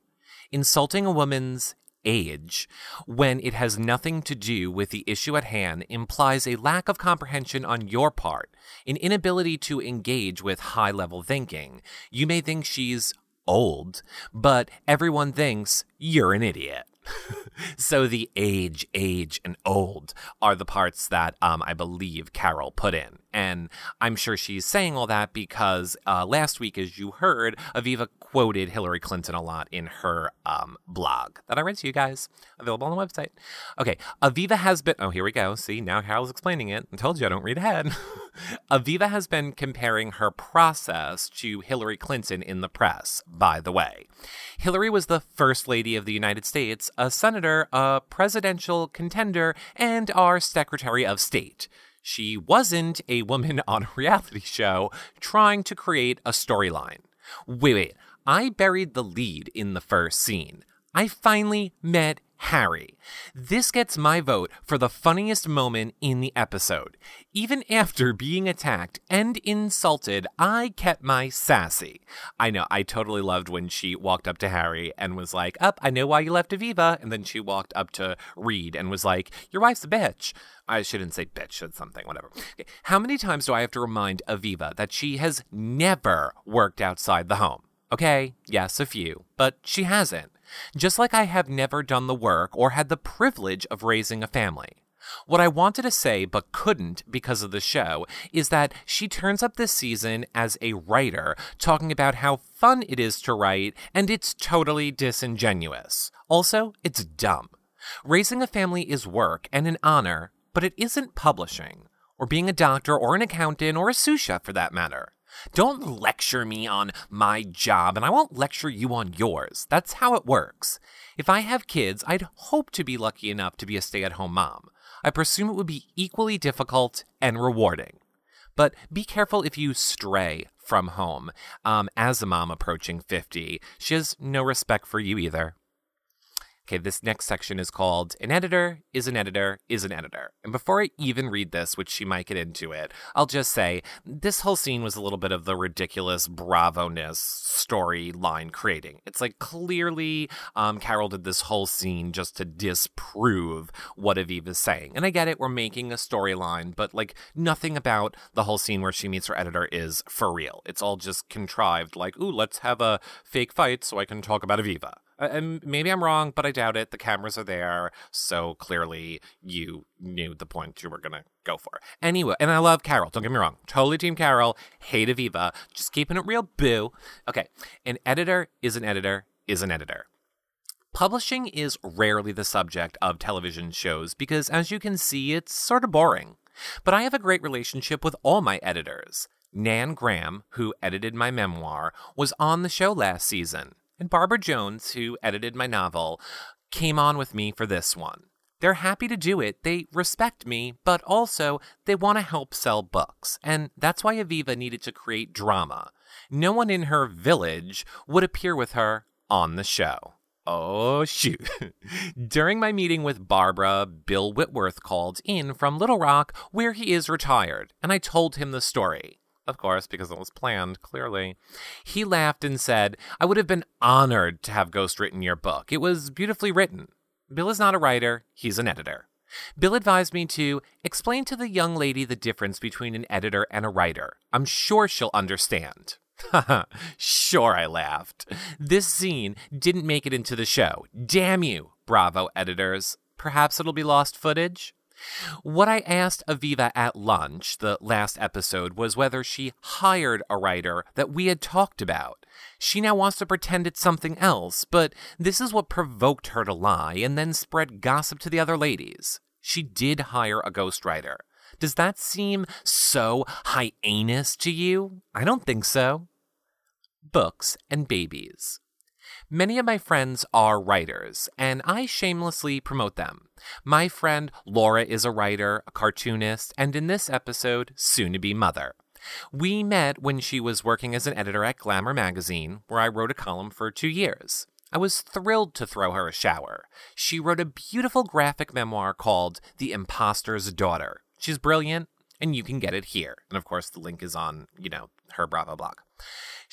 Speaker 2: Insulting a woman's age when it has nothing to do with the issue at hand implies a lack of comprehension on your part, an inability to engage with high level thinking. You may think she's old, but everyone thinks you're an idiot. so the age, age, and old are the parts that um, I believe Carol put in. And I'm sure she's saying all that because uh, last week, as you heard, Aviva quoted Hillary Clinton a lot in her um, blog that I read to you guys, available on the website. Okay, Aviva has been. Oh, here we go. See, now Carol's explaining it. I told you I don't read ahead. Aviva has been comparing her process to Hillary Clinton in the press, by the way. Hillary was the First Lady of the United States, a senator, a presidential contender, and our Secretary of State. She wasn't a woman on a reality show trying to create a storyline. Wait, wait. I buried the lead in the first scene. I finally met Harry. This gets my vote for the funniest moment in the episode. Even after being attacked and insulted, I kept my sassy. I know, I totally loved when she walked up to Harry and was like, Up, I know why you left Aviva. And then she walked up to Reid and was like, Your wife's a bitch. I shouldn't say bitch, said something, whatever. How many times do I have to remind Aviva that she has never worked outside the home? Okay, yes, a few, but she hasn't. Just like I have never done the work or had the privilege of raising a family. What I wanted to say but couldn't because of the show is that she turns up this season as a writer, talking about how fun it is to write, and it's totally disingenuous. Also, it's dumb. Raising a family is work and an honor, but it isn't publishing, or being a doctor or an accountant or a sous chef for that matter. Don't lecture me on my job, and I won't lecture you on yours. That's how it works. If I have kids, I'd hope to be lucky enough to be a stay at home mom. I presume it would be equally difficult and rewarding. But be careful if you stray from home. Um, as a mom approaching 50, she has no respect for you either. Okay, this next section is called An Editor is an Editor is an Editor. And before I even read this, which she might get into it, I'll just say this whole scene was a little bit of the ridiculous bravo ness storyline creating. It's like clearly um, Carol did this whole scene just to disprove what Aviva's saying. And I get it, we're making a storyline, but like nothing about the whole scene where she meets her editor is for real. It's all just contrived, like, ooh, let's have a fake fight so I can talk about Aviva. Uh, and maybe I'm wrong, but I doubt it. The cameras are there, so clearly you knew the point you were gonna go for. Anyway, and I love Carol. Don't get me wrong. Totally Team Carol. Hate Aviva. Just keeping it real. Boo. Okay. An editor is an editor is an editor. Publishing is rarely the subject of television shows because, as you can see, it's sort of boring. But I have a great relationship with all my editors. Nan Graham, who edited my memoir, was on the show last season and Barbara Jones, who edited my novel, came on with me for this one. They're happy to do it. They respect me, but also they want to help sell books. And that's why Aviva needed to create drama. No one in her village would appear with her on the show. Oh, shoot. During my meeting with Barbara, Bill Whitworth called in from Little Rock, where he is retired, and I told him the story of course, because it was planned, clearly. He laughed and said, I would have been honored to have Ghost written your book. It was beautifully written. Bill is not a writer, he's an editor. Bill advised me to explain to the young lady the difference between an editor and a writer. I'm sure she'll understand. sure, I laughed. This scene didn't make it into the show. Damn you, Bravo editors. Perhaps it'll be lost footage? What I asked Aviva at lunch, the last episode, was whether she hired a writer that we had talked about. She now wants to pretend it's something else, but this is what provoked her to lie and then spread gossip to the other ladies. She did hire a ghostwriter. Does that seem so hyenas to you? I don't think so. Books and babies. Many of my friends are writers, and I shamelessly promote them. My friend Laura is a writer, a cartoonist, and in this episode, soon to be mother. We met when she was working as an editor at Glamour magazine, where I wrote a column for two years. I was thrilled to throw her a shower. She wrote a beautiful graphic memoir called The Imposter's Daughter. She's brilliant, and you can get it here. And of course, the link is on, you know, her Bravo blog.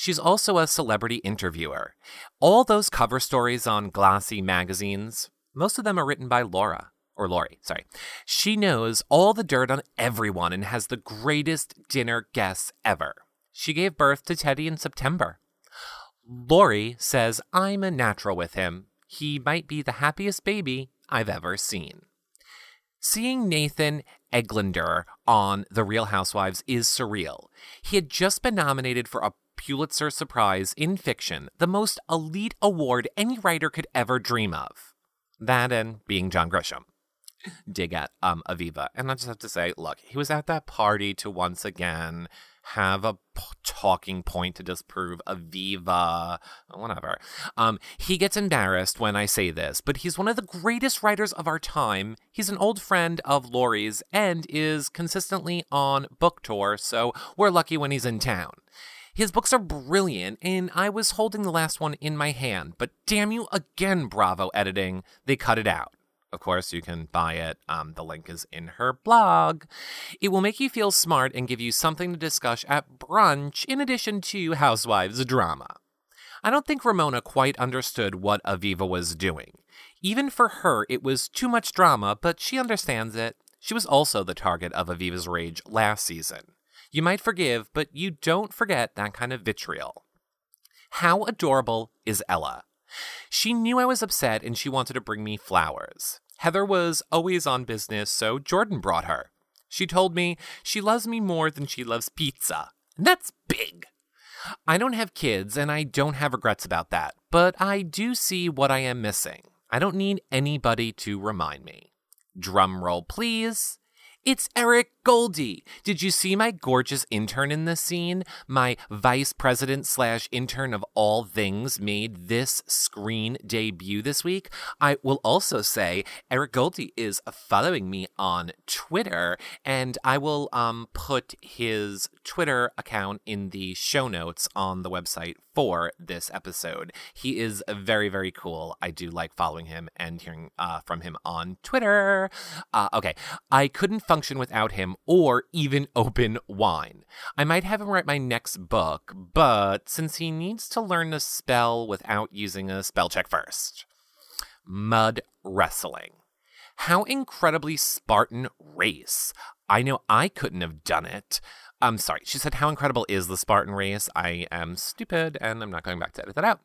Speaker 2: She's also a celebrity interviewer. All those cover stories on glossy magazines, most of them are written by Laura. Or Lori, sorry. She knows all the dirt on everyone and has the greatest dinner guests ever. She gave birth to Teddy in September. Lori says I'm a natural with him. He might be the happiest baby I've ever seen. Seeing Nathan Englander on The Real Housewives is surreal. He had just been nominated for a Pulitzer Prize in fiction, the most elite award any writer could ever dream of. That and being John Grisham. dig at um, Aviva. And I just have to say, look, he was at that party to once again have a p- talking point to disprove Aviva, whatever. Um, he gets embarrassed when I say this, but he's one of the greatest writers of our time. He's an old friend of Laurie's and is consistently on book tour, so we're lucky when he's in town. His books are brilliant, and I was holding the last one in my hand, but damn you again, Bravo Editing, they cut it out. Of course, you can buy it. Um, the link is in her blog. It will make you feel smart and give you something to discuss at brunch in addition to Housewives drama. I don't think Ramona quite understood what Aviva was doing. Even for her, it was too much drama, but she understands it. She was also the target of Aviva's rage last season. You might forgive, but you don't forget that kind of vitriol. How adorable is Ella? She knew I was upset and she wanted to bring me flowers. Heather was always on business, so Jordan brought her. She told me she loves me more than she loves pizza. And that's big. I don't have kids and I don't have regrets about that, but I do see what I am missing. I don't need anybody to remind me. Drum roll, please. It's Eric Goldie. Did you see my gorgeous intern in this scene? My vice president slash intern of all things made this screen debut this week. I will also say Eric Goldie is following me on Twitter, and I will um put his Twitter account in the show notes on the website for this episode. He is very, very cool. I do like following him and hearing uh, from him on Twitter. Uh, okay, I couldn't function without him or even open wine. I might have him write my next book, but since he needs to learn to spell without using a spell check first. Mud wrestling. How incredibly Spartan race. I know I couldn't have done it. I'm sorry. She said, How incredible is the Spartan race? I am stupid and I'm not going back to edit that out.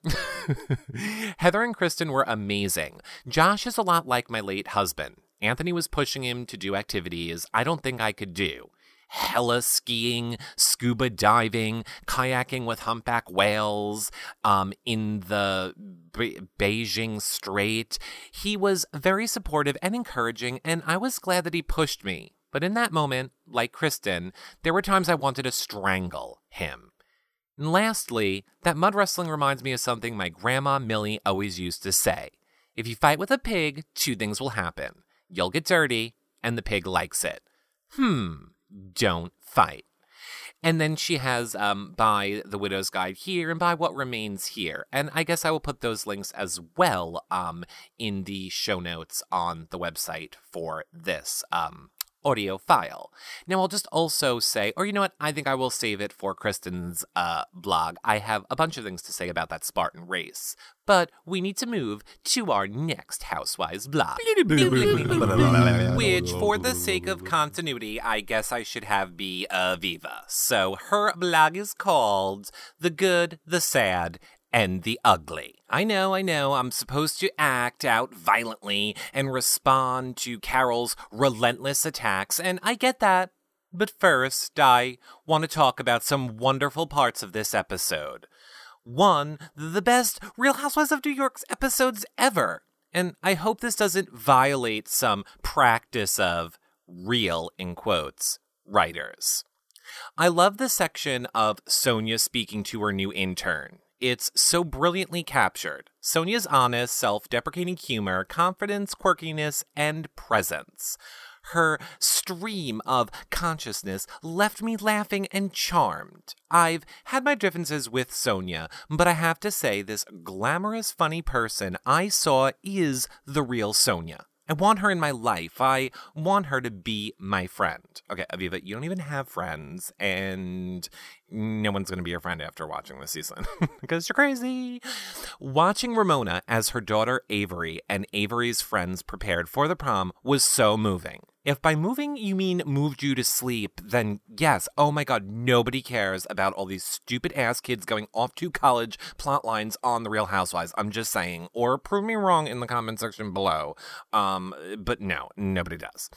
Speaker 2: Heather and Kristen were amazing. Josh is a lot like my late husband. Anthony was pushing him to do activities I don't think I could do. Heli skiing, scuba diving, kayaking with humpback whales um, in the Be- Beijing Strait. He was very supportive and encouraging, and I was glad that he pushed me. But in that moment, like Kristen, there were times I wanted to strangle him. And lastly, that mud wrestling reminds me of something my grandma Millie always used to say. If you fight with a pig, two things will happen. You'll get dirty, and the pig likes it. Hmm, don't fight. And then she has um, by the Widow's Guide here and by What Remains here. And I guess I will put those links as well um, in the show notes on the website for this um, audio file. Now, I'll just also say, or you know what, I think I will save it for Kristen's uh, blog. I have a bunch of things to say about that Spartan race, but we need to move to our next Housewives blog. Which, for the sake of continuity, I guess I should have be Aviva. So her blog is called The Good, the Sad, and the ugly. I know, I know, I'm supposed to act out violently and respond to Carol's relentless attacks, and I get that. But first, I want to talk about some wonderful parts of this episode. One, the best Real Housewives of New York's episodes ever. And I hope this doesn't violate some practice of real, in quotes, writers. I love the section of Sonja speaking to her new intern. It's so brilliantly captured. Sonja's honest, self deprecating humor, confidence, quirkiness, and presence. Her stream of consciousness left me laughing and charmed. I've had my differences with Sonja, but I have to say, this glamorous, funny person I saw is the real Sonja. I want her in my life. I want her to be my friend. Okay, Aviva, you don't even have friends, and no one's going to be your friend after watching this season because you're crazy. Watching Ramona as her daughter Avery and Avery's friends prepared for the prom was so moving. If by moving you mean moved you to sleep, then yes, oh my god, nobody cares about all these stupid ass kids going off to college plot lines on The Real Housewives. I'm just saying. Or prove me wrong in the comment section below. Um, but no, nobody does.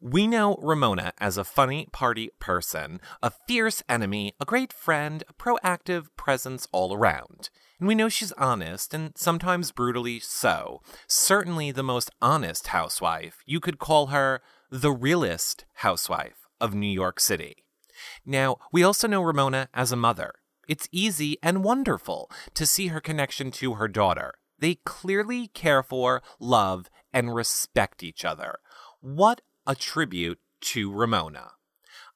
Speaker 2: We know Ramona as a funny party person, a fierce enemy, a great friend, a proactive presence all around. And we know she's honest, and sometimes brutally so. Certainly the most honest housewife. You could call her the realest housewife of New York City. Now, we also know Ramona as a mother. It's easy and wonderful to see her connection to her daughter. They clearly care for, love, and respect each other. What a tribute to Ramona.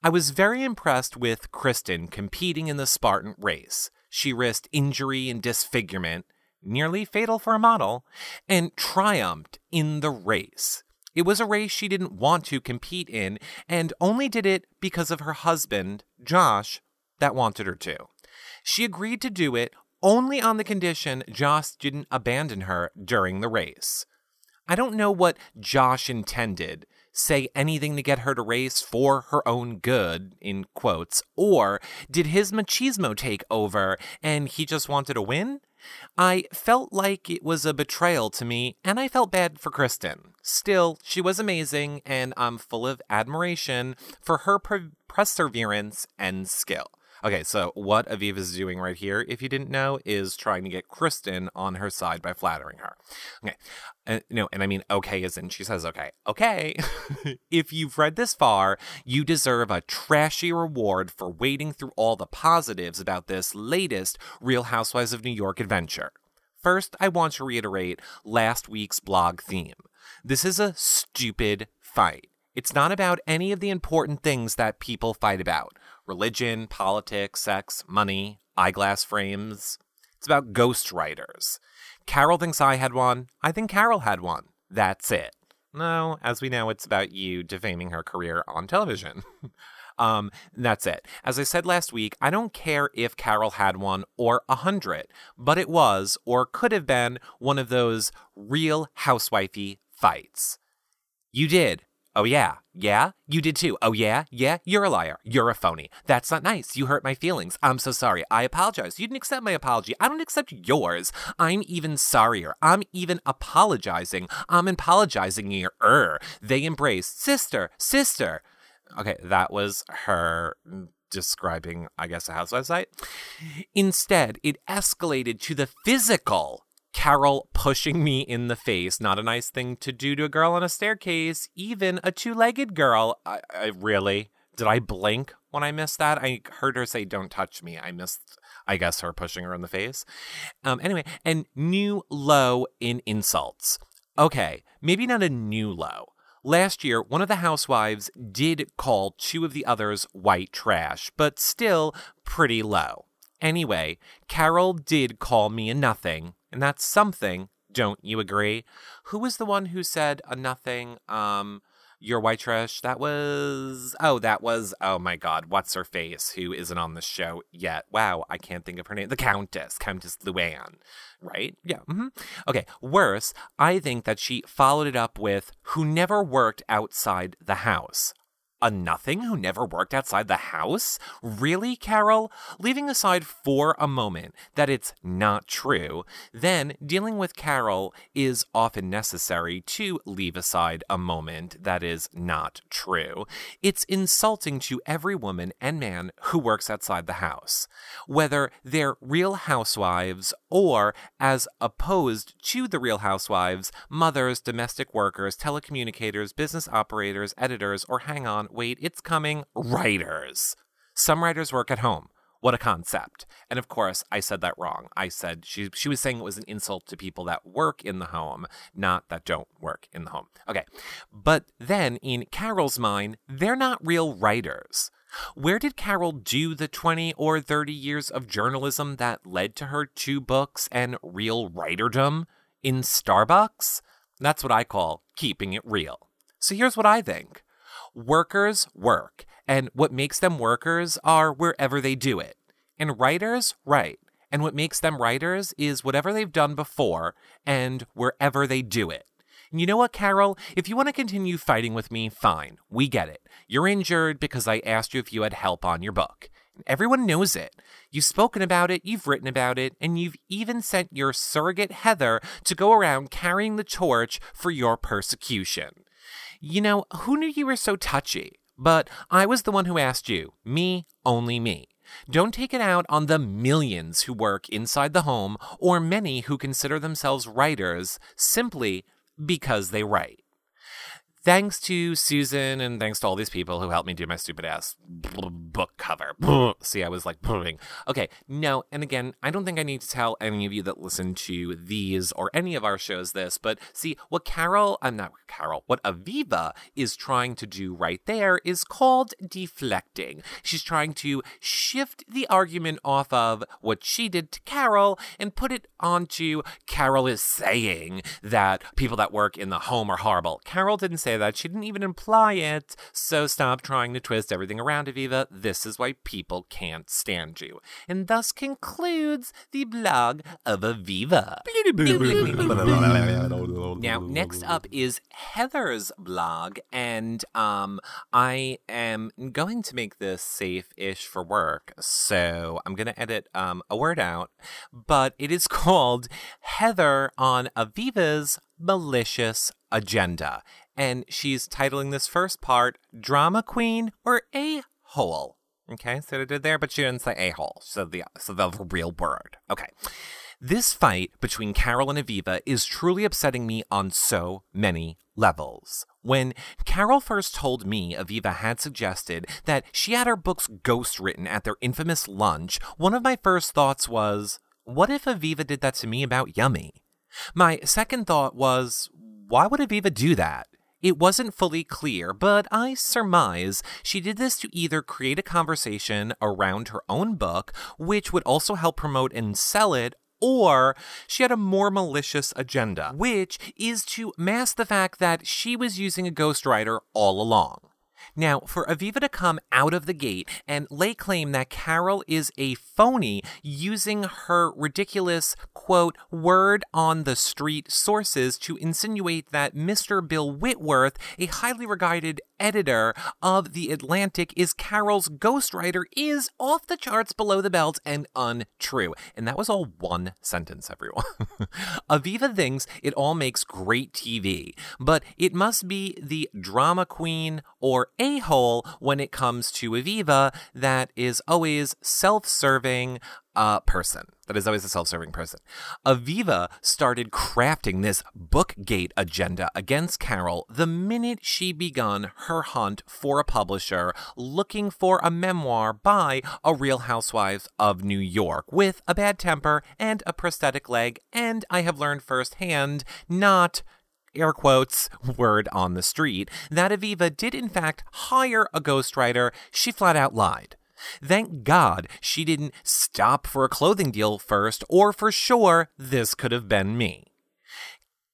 Speaker 2: I was very impressed with Kristen competing in the Spartan race. She risked injury and disfigurement, nearly fatal for a model, and triumphed in the race. It was a race she didn't want to compete in and only did it because of her husband, Josh, that wanted her to. She agreed to do it only on the condition Josh didn't abandon her during the race. I don't know what Josh intended, say anything to get her to race for her own good, in quotes, or did his machismo take over and he just wanted to win? I felt like it was a betrayal to me, and I felt bad for Kristen. Still, she was amazing, and I'm full of admiration for her per- perseverance and skill. Okay, so what Aviva's doing right here, if you didn't know, is trying to get Kristen on her side by flattering her. Okay, uh, no, and I mean okay as in she says okay. Okay, if you've read this far, you deserve a trashy reward for wading through all the positives about this latest Real Housewives of New York adventure. First, I want to reiterate last week's blog theme. This is a stupid fight. It's not about any of the important things that people fight about religion, politics, sex, money, eyeglass frames. It's about ghost writers. Carol thinks I had one. I think Carol had one. That's it. No, as we know, it's about you defaming her career on television. um, that's it. As I said last week, I don't care if Carol had one or a hundred, but it was or could have been one of those real housewifey fights. You did. Oh, yeah. Yeah? You did too. Oh, yeah? Yeah? You're a liar. You're a phony. That's not nice. You hurt my feelings. I'm so sorry. I apologize. You didn't accept my apology. I don't accept yours. I'm even sorrier. I'm even apologizing. I'm apologizing. Er. They embraced. Sister. Sister. Okay, that was her describing, I guess, a housewife site. Instead, it escalated to the physical. Carol pushing me in the face. Not a nice thing to do to a girl on a staircase, even a two legged girl. I, I, really? Did I blink when I missed that? I heard her say, Don't touch me. I missed, I guess, her pushing her in the face. Um, anyway, and new low in insults. Okay, maybe not a new low. Last year, one of the housewives did call two of the others white trash, but still pretty low. Anyway, Carol did call me a nothing, and that's something, don't you agree? Who was the one who said a nothing? Um, your white trash? That was. Oh, that was. Oh my God. What's her face? Who isn't on the show yet? Wow. I can't think of her name. The Countess. Countess Luann. Right? Yeah. Mm-hmm. Okay. Worse, I think that she followed it up with who never worked outside the house a nothing who never worked outside the house? Really, Carol? Leaving aside for a moment that it's not true, then dealing with Carol is often necessary to leave aside a moment that is not true. It's insulting to every woman and man who works outside the house, whether they're real housewives or, as opposed to the real housewives, mothers, domestic workers, telecommunicators, business operators, editors, or hang on, wait, it's coming, writers. Some writers work at home. What a concept. And of course, I said that wrong. I said she she was saying it was an insult to people that work in the home, not that don't work in the home. Okay. But then in Carol's mind, they're not real writers. Where did Carol do the 20 or 30 years of journalism that led to her two books and real writerdom? In Starbucks? That's what I call keeping it real. So here's what I think workers work, and what makes them workers are wherever they do it. And writers write, and what makes them writers is whatever they've done before and wherever they do it. And you know what, Carol? If you want to continue fighting with me, fine. We get it. You're injured because I asked you if you had help on your book. Everyone knows it. You've spoken about it, you've written about it, and you've even sent your surrogate Heather to go around carrying the torch for your persecution. You know, who knew you were so touchy? But I was the one who asked you. Me, only me. Don't take it out on the millions who work inside the home or many who consider themselves writers simply because they write. Thanks to Susan and thanks to all these people who helped me do my stupid ass book cover. See, I was like, okay, no. And again, I don't think I need to tell any of you that listen to these or any of our shows this, but see, what Carol, I'm not Carol, what Aviva is trying to do right there is called deflecting. She's trying to shift the argument off of what she did to Carol and put it onto Carol is saying that people that work in the home are horrible. Carol didn't say that. She didn't even imply it. So stop trying to twist everything around, Aviva. This is why people can't stand you. And thus concludes the blog of Aviva. now, next up is Heather's blog, and um, I am going to make this safe-ish for work, so I'm going to edit um, a word out, but it is called Heather on Aviva's Malicious Agenda and she's titling this first part Drama Queen or A Hole. Okay, so I did there, but she didn't say a hole, so the so the real word. Okay. This fight between Carol and Aviva is truly upsetting me on so many levels. When Carol first told me Aviva had suggested that she had her books ghost written at their infamous lunch, one of my first thoughts was, what if Aviva did that to me about Yummie? My second thought was, why would Aviva do that? It wasn't fully clear, but I surmise she did this to either create a conversation around her own book, which would also help promote and sell it, or she had a more malicious agenda, which is to mask the fact that she was using a ghostwriter all along. Now, for Aviva to come out of the gate and lay claim that Carol is a phony using her ridiculous, quote, word on the street sources to insinuate that Mr. Bill Whitworth, a highly regarded editor of The Atlantic, is Carol's ghostwriter is off the charts below the belt and untrue. And that was all one sentence, everyone. Aviva thinks it all makes great TV, but it must be the drama queen or a hole when it comes to Aviva that is always self serving uh, person. That is always a self serving person. Aviva started crafting this Bookgate agenda against Carol the minute she begun her hunt for a publisher looking for a memoir by a real housewife of New York with a bad temper and a prosthetic leg. And I have learned firsthand not air quotes, word on the street, that Aviva did in fact hire a ghostwriter, she flat out lied. Thank God she didn't stop for a clothing deal first, or for sure, this could have been me.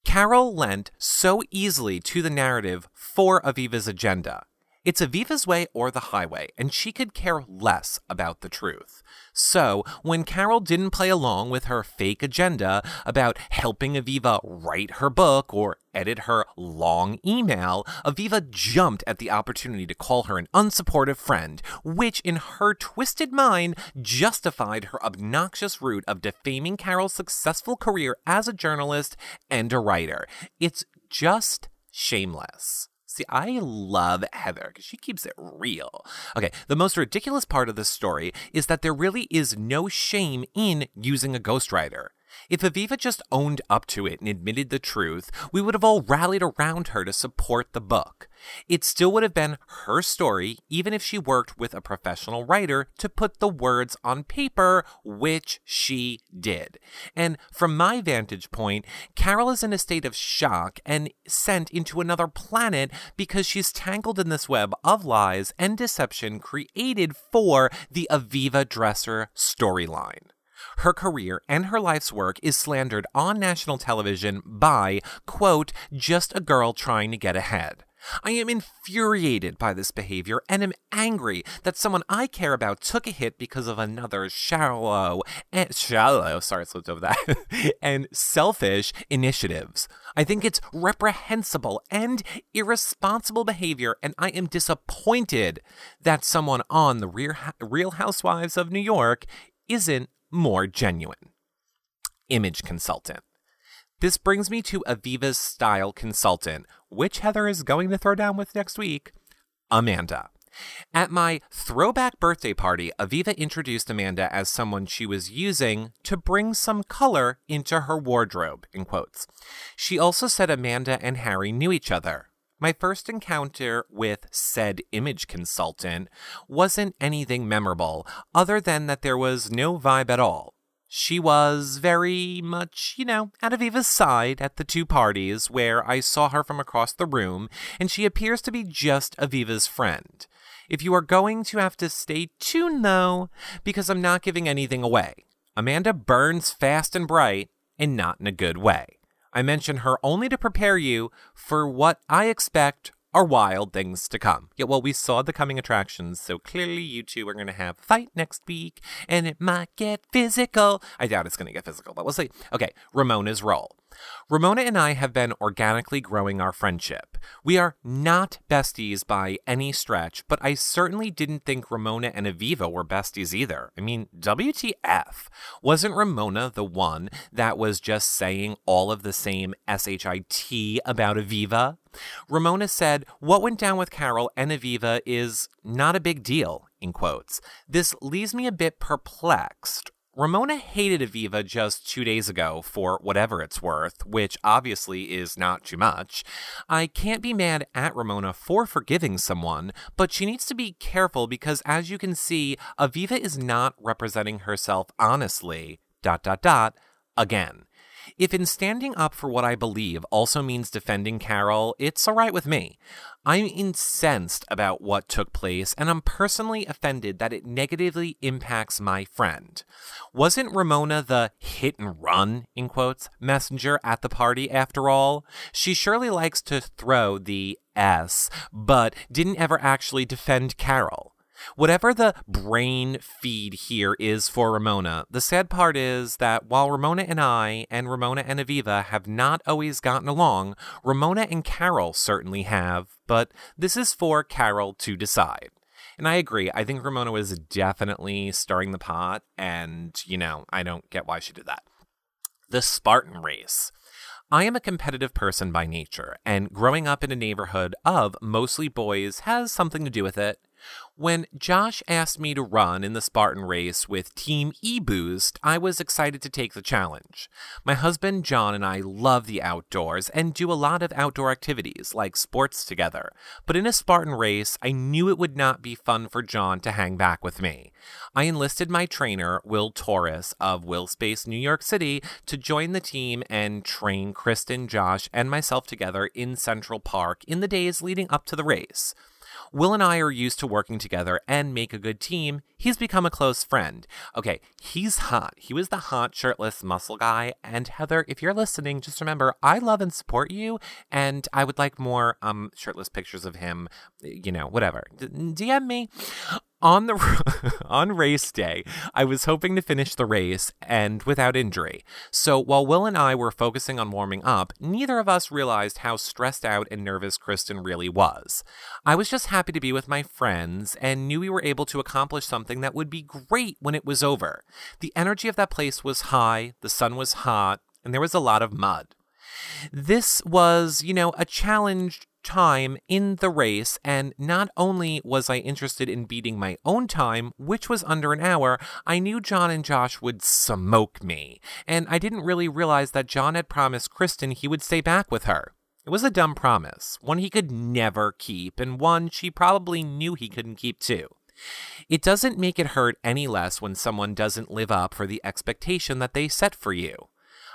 Speaker 2: Carol lent so easily to the narrative for Aviva's agenda. It's Aviva's way or the highway, and she could care less about the truth. So, when Carol didn't play along with her fake agenda about helping Aviva write her book or edit her long email, Aviva jumped at the opportunity to call her an unsupportive friend, which in her twisted mind justified her obnoxious route of defaming Carol's successful career as a journalist and a writer. It's just shameless. See, I love Heather because she keeps it real. Okay, the most ridiculous part of this story is that there really is no shame in using a ghostwriter. If Aviva just owned up to it and admitted the truth, we would have all rallied around her to support the book. It still would have been her story, even if she worked with a professional writer to put the words on paper, which she did. And from my vantage point, Carol is in a state of shock and sent into another planet because she's tangled in this web of lies and deception created for the Aviva Drescher storyline. Her career and her life's work is slandered on national television by, quote, just a girl trying to get ahead. I am infuriated by this behavior and am angry that someone I care about took a hit because of another shallow and eh, shallow, sorry, I slipped over that, and selfish initiatives. I think it's reprehensible and irresponsible behavior, and I am disappointed that someone on the Real Housewives of New York isn't more genuine. Image consultant. This brings me to Aviva's style consultant, which Heather is going to throw down with next week Amanda. At my throwback birthday party, Aviva introduced Amanda as someone she was using to bring some color into her wardrobe, in quotes. She also said Amanda and Harry knew each other. My first encounter with said image consultant wasn't anything memorable, other than that there was no vibe at all. She was very much, you know, at Aviva's side at the two parties where I saw her from across the room, and she appears to be just Aviva's friend. If you are going to have to stay tuned though, because I'm not giving anything away. Amanda burns fast and bright, and not in a good way. I mention her only to prepare you for what I expect are wild things to come. Yeah, well, we saw the coming attractions, so clearly you two are going to have a fight next week, and it might get physical. I doubt it's going to get physical, but we'll see. Okay, Ramona's role. Ramona and I have been organically growing our friendship. We are not besties by any stretch, but I certainly didn't think Ramona and Aviva were besties either. I mean, WTF? Wasn't Ramona the one that was just saying all of the same SHIT about Aviva? Ramona said, What went down with Carol and Aviva is not a big deal, in quotes. This leaves me a bit perplexed. Ramona hated Aviva just two days ago for whatever it's worth, which obviously is not too much. I can't be mad at Ramona for forgiving someone, but she needs to be careful because as you can see, Aviva is not representing herself honestly, dot dot dot, again. If in standing up for what I believe also means defending Carol, it's alright with me. I'm incensed about what took place, and I'm personally offended that it negatively impacts my friend. Wasn't Ramona the hit and run, in quotes, messenger at the party after all? She surely likes to throw the S, but didn't ever actually defend Carol. Whatever the brain feed here is for Ramona, the sad part is that while Ramona and I and Ramona and Aviva have not always gotten along, Ramona and Carol certainly have, but this is for Carol to decide. And I agree. I think Ramona was definitely stirring the pot, and, you know, I don't get why she did that. The Spartan race. I am a competitive person by nature, and growing up in a neighborhood of mostly boys has something to do with it. When Josh asked me to run in the Spartan race with Team eBoost, I was excited to take the challenge. My husband John and I love the outdoors and do a lot of outdoor activities like sports together. But in a Spartan race, I knew it would not be fun for John to hang back with me. I enlisted my trainer, Will Torres of Will Space New York City, to join the team and train Kristen, Josh, and myself together in Central Park in the days leading up to the race. Will and I are used to working together and make a good team. He's become a close friend. Okay, he's hot. He was the hot shirtless muscle guy. And Heather, if you're listening, just remember I love and support you, and I would like more um shirtless pictures of him. You know, whatever. D- DM me on the on race day, I was hoping to finish the race and without injury. So while Will and I were focusing on warming up, neither of us realized how stressed out and nervous Kristen really was. I was just happy to be with my friends and knew we were able to accomplish something that would be great when it was over. The energy of that place was high, the sun was hot, and there was a lot of mud. This was, you know, a challenge time in the race, and not only was I interested in beating my own time, which was under an hour, I knew John and Josh would smoke me, and I didn't really realize that John had promised Kristen he would stay back with her. It was a dumb promise, one he could never keep, and one she probably knew he couldn't keep too. It doesn't make it hurt any less when someone doesn't live up for the expectation that they set for you.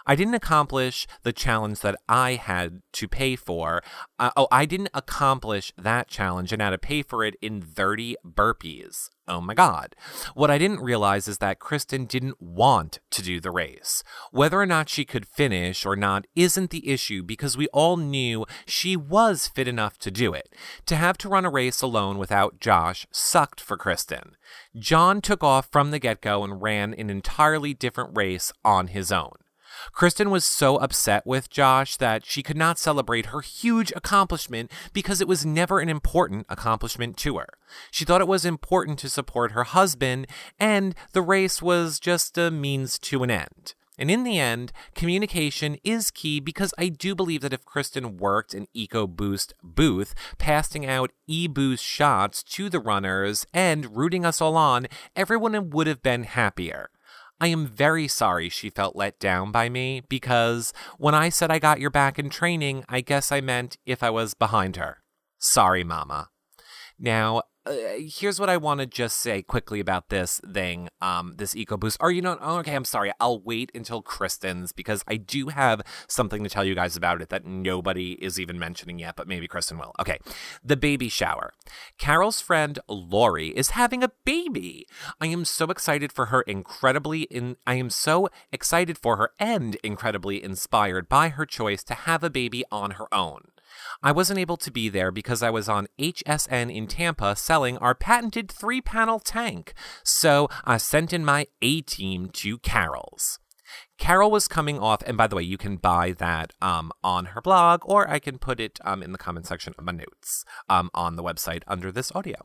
Speaker 2: I didn't accomplish the challenge that I had to pay for. Uh, oh, I didn't accomplish that challenge and had to pay for it in 30 burpees. Oh my God. What I didn't realize is that Kristen didn't want to do the race. Whether or not she could finish or not isn't the issue because we all knew she was fit enough to do it. To have to run a race alone without Josh sucked for Kristen. John took off from the get go and ran an entirely different race on his own. Kristen was so upset with Josh that she could not celebrate her huge accomplishment because it was never an important accomplishment to her. She thought it was important to support her husband, and the race was just a means to an end. And in the end, communication is key because I do believe that if Kristen worked an EcoBoost booth, passing out e-boost shots to the runners and rooting us all on, everyone would have been happier. I am very sorry she felt let down by me because when I said I got your back in training, I guess I meant if I was behind her. Sorry, Mama. Now, uh, here's what I want to just say quickly about this thing, um, this EcoBoost. Or you know, oh, okay, I'm sorry. I'll wait until Kristen's because I do have something to tell you guys about it that nobody is even mentioning yet, but maybe Kristen will. Okay, the baby shower. Carol's friend Lori is having a baby. I am so excited for her. Incredibly, in I am so excited for her and incredibly inspired by her choice to have a baby on her own. I wasn't able to be there because I was on HSN in Tampa selling our patented three panel tank, so I sent in my A team to Carol's. Carol was coming off, and by the way, you can buy that um, on her blog, or I can put it um, in the comment section of my notes um, on the website under this audio.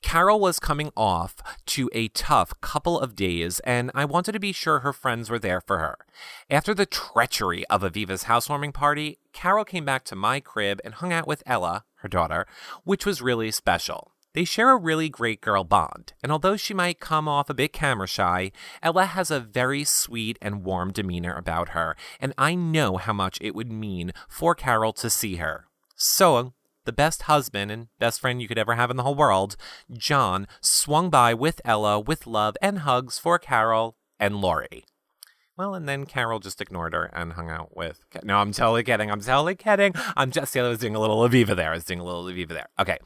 Speaker 2: Carol was coming off to a tough couple of days, and I wanted to be sure her friends were there for her. After the treachery of Aviva's housewarming party, Carol came back to my crib and hung out with Ella, her daughter, which was really special. They share a really great girl bond, and although she might come off a bit camera shy, Ella has a very sweet and warm demeanor about her, and I know how much it would mean for Carol to see her. So, the best husband and best friend you could ever have in the whole world, John, swung by with Ella with love and hugs for Carol and Lori. Well, and then Carol just ignored her and hung out with. No, I'm totally kidding. I'm totally kidding. I'm just, saying I was doing a little Aviva there. I was doing a little Aviva there. Okay.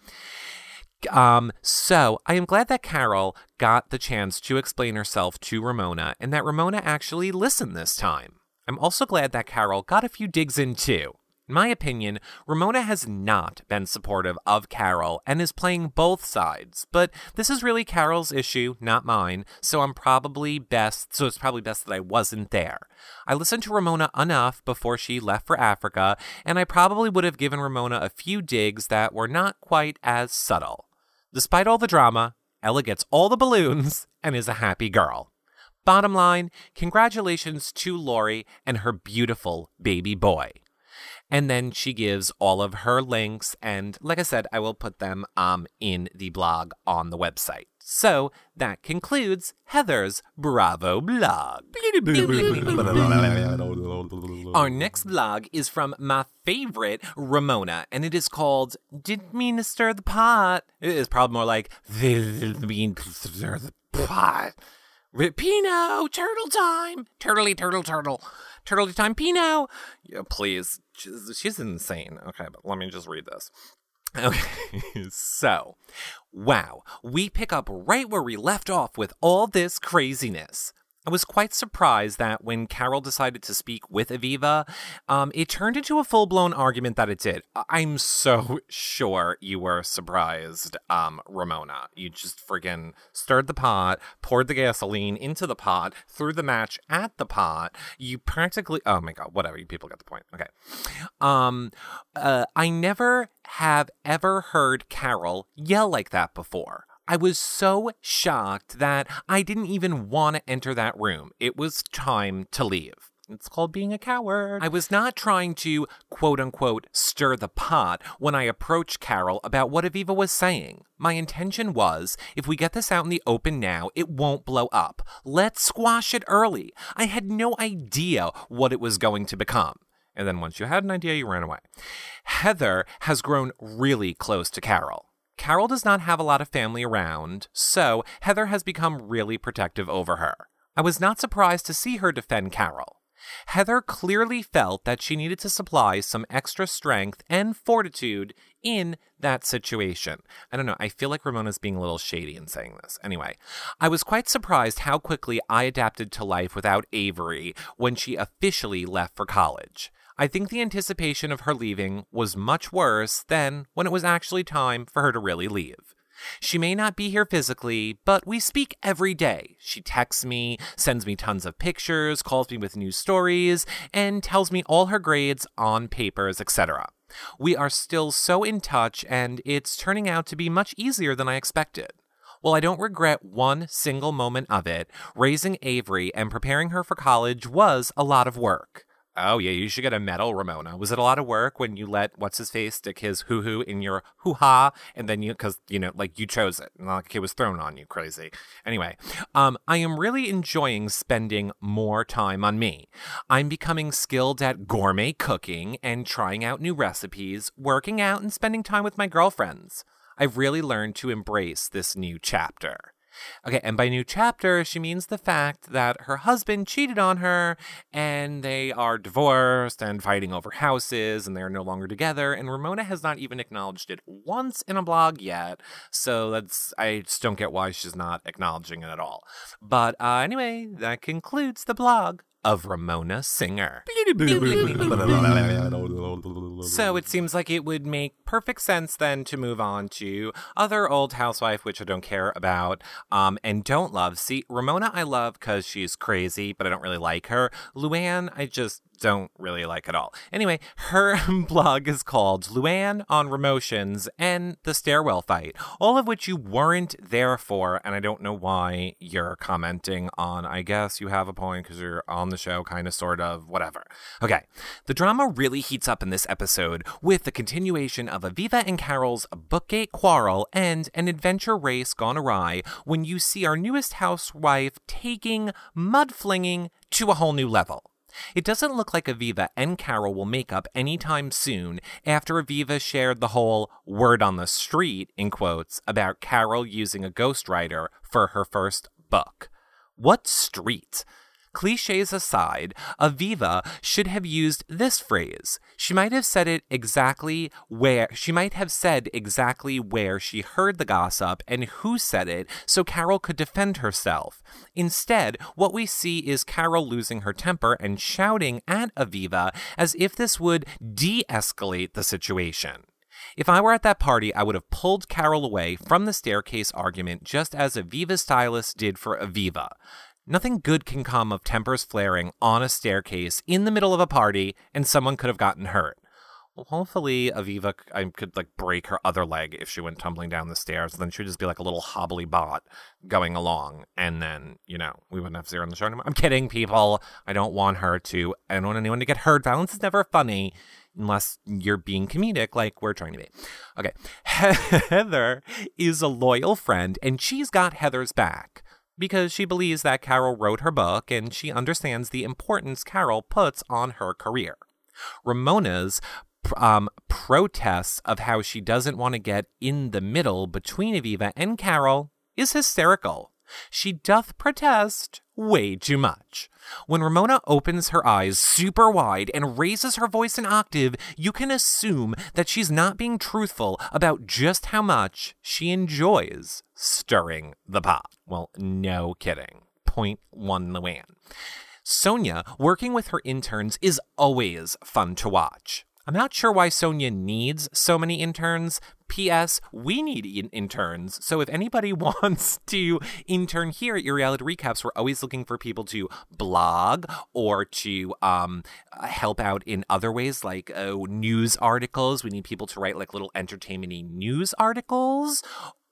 Speaker 2: Um, so I am glad that Carol got the chance to explain herself to Ramona and that Ramona actually listened this time. I'm also glad that Carol got a few digs in too. In my opinion, Ramona has not been supportive of Carol and is playing both sides, but this is really Carol's issue, not mine, so I'm probably best, so it's probably best that I wasn't there. I listened to Ramona enough before she left for Africa, and I probably would have given Ramona a few digs that were not quite as subtle. Despite all the drama, Ella gets all the balloons and is a happy girl. Bottom line, congratulations to Lori and her beautiful baby boy. And then she gives all of her links, and like I said, I will put them um, in the blog on the website. So that concludes Heather's Bravo blog. Our next blog is from my favorite Ramona, and it is called Didn't Mean to Stir the Pot. It is probably more like Didn't Mean to Stir the Pot. Ripino, turtle time. Turtley, turtle, turtle. Turtle time, Pino. Yeah, please. She's, she's insane. Okay, but let me just read this. Okay, so, wow, we pick up right where we left off with all this craziness. I was quite surprised that when Carol decided to speak with Aviva, um, it turned into a full blown argument that it did. I'm so sure you were surprised, um, Ramona. You just friggin' stirred the pot, poured the gasoline into the pot, threw the match at the pot. You practically, oh my god, whatever. You people get the point. Okay. Um, uh, I never have ever heard Carol yell like that before. I was so shocked that I didn't even want to enter that room. It was time to leave. It's called being a coward. I was not trying to quote unquote stir the pot when I approached Carol about what Aviva was saying. My intention was if we get this out in the open now, it won't blow up. Let's squash it early. I had no idea what it was going to become. And then once you had an idea, you ran away. Heather has grown really close to Carol. Carol does not have a lot of family around, so Heather has become really protective over her. I was not surprised to see her defend Carol. Heather clearly felt that she needed to supply some extra strength and fortitude in that situation. I don't know, I feel like Ramona's being a little shady in saying this. Anyway, I was quite surprised how quickly I adapted to life without Avery when she officially left for college. I think the anticipation of her leaving was much worse than when it was actually time for her to really leave. She may not be here physically, but we speak every day. She texts me, sends me tons of pictures, calls me with new stories, and tells me all her grades on papers, etc. We are still so in touch, and it's turning out to be much easier than I expected. Well, I don't regret one single moment of it. Raising Avery and preparing her for college was a lot of work. Oh, yeah, you should get a medal, Ramona. Was it a lot of work when you let what's his face stick his hoo hoo in your hoo ha? And then you, because, you know, like you chose it, not like it was thrown on you, crazy. Anyway, um, I am really enjoying spending more time on me. I'm becoming skilled at gourmet cooking and trying out new recipes, working out, and spending time with my girlfriends. I've really learned to embrace this new chapter. Okay, and by new chapter, she means the fact that her husband cheated on her and they are divorced and fighting over houses and they are no longer together. And Ramona has not even acknowledged it once in a blog yet. So that's, I just don't get why she's not acknowledging it at all. But uh, anyway, that concludes the blog of Ramona Singer. so it seems like it would make perfect sense then to move on to other old housewife, which I don't care about um, and don't love. See, Ramona I love because she's crazy, but I don't really like her. Luann, I just don't really like at all. Anyway, her blog is called Luann on Remotions and the Stairwell Fight, all of which you weren't there for, and I don't know why you're commenting on. I guess you have a point because you're on the show, kind of, sort of, whatever. Okay, the drama really heats up in this episode with the continuation of Aviva and Carol's Bookgate quarrel and an adventure race gone awry when you see our newest housewife taking mud flinging to a whole new level. It doesn't look like Aviva and Carol will make up anytime soon after Aviva shared the whole word on the street, in quotes, about Carol using a ghostwriter for her first book. What street? Cliches aside, Aviva should have used this phrase. She might have said it exactly where, she might have said exactly where she heard the gossip and who said it so Carol could defend herself. Instead, what we see is Carol losing her temper and shouting at Aviva as if this would de escalate the situation. If I were at that party, I would have pulled Carol away from the staircase argument just as Aviva's stylist did for Aviva. Nothing good can come of tempers flaring on a staircase in the middle of a party, and someone could have gotten hurt. Hopefully Aviva could like break her other leg if she went tumbling down the stairs. Then she'd just be like a little hobbly bot going along, and then you know we wouldn't have zero on the show anymore. I'm kidding, people. I don't want her to. I don't want anyone to get hurt. Violence is never funny unless you're being comedic like we're trying to be. Okay, Heather is a loyal friend, and she's got Heather's back because she believes that Carol wrote her book and she understands the importance Carol puts on her career. Ramona's um, protests of how she doesn't want to get in the middle between Aviva and Carol is hysterical. She doth protest way too much. When Ramona opens her eyes super wide and raises her voice an octave, you can assume that she's not being truthful about just how much she enjoys stirring the pot. Well, no kidding. Point one Luann. Sonja, working with her interns is always fun to watch. I'm not sure why Sonja needs so many interns. P.S. We need in- interns. So if anybody wants to intern here at your reality recaps, we're always looking for people to blog or to um, help out in other ways, like uh, news articles. We need people to write like little entertainmenty news articles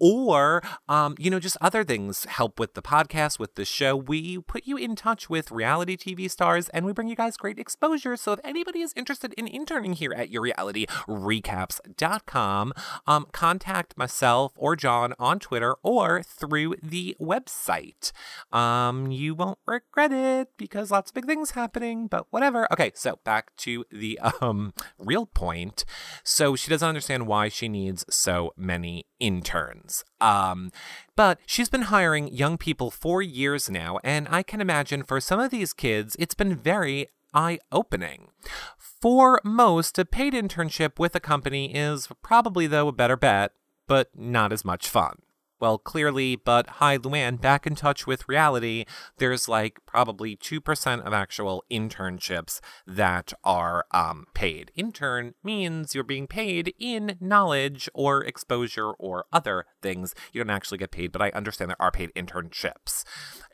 Speaker 2: or um, you know just other things help with the podcast with the show we put you in touch with reality tv stars and we bring you guys great exposure so if anybody is interested in interning here at your reality recaps.com um, contact myself or john on twitter or through the website um, you won't regret it because lots of big things happening but whatever okay so back to the um, real point so she doesn't understand why she needs so many interns. Um, but she's been hiring young people for years now, and I can imagine for some of these kids, it's been very eye opening. For most, a paid internship with a company is probably, though, a better bet, but not as much fun well, clearly, but hi, Luann, back in touch with reality. There's like probably 2% of actual internships that are um, paid. Intern means you're being paid in knowledge or exposure or other things. You don't actually get paid, but I understand there are paid internships.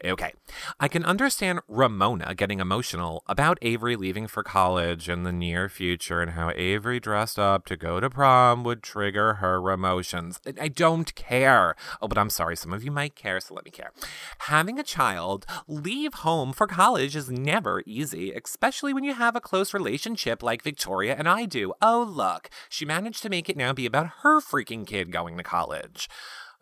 Speaker 2: Okay. I can understand Ramona getting emotional about Avery leaving for college in the near future and how Avery dressed up to go to prom would trigger her emotions. I don't care. Oh, but I'm sorry. Some of you might care, so let me care. Having a child leave home for college is never easy, especially when you have a close relationship like Victoria and I do. Oh, look. She managed to make it now be about her freaking kid going to college.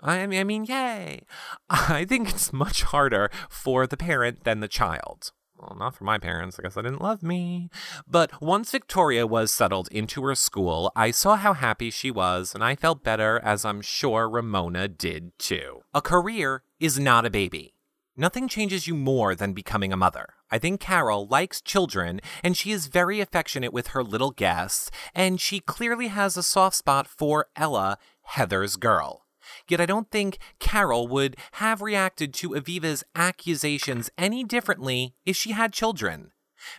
Speaker 2: I mean, I mean, yay. I think it's much harder for the parent than the child. Well, not for my parents. I guess they didn't love me. But once Victoria was settled into her school, I saw how happy she was, and I felt better, as I'm sure Ramona did too. A career is not a baby. Nothing changes you more than becoming a mother. I think Carol likes children, and she is very affectionate with her little guests, and she clearly has a soft spot for Ella, Heather's girl. Yet I don't think Carol would have reacted to Aviva's accusations any differently if she had children.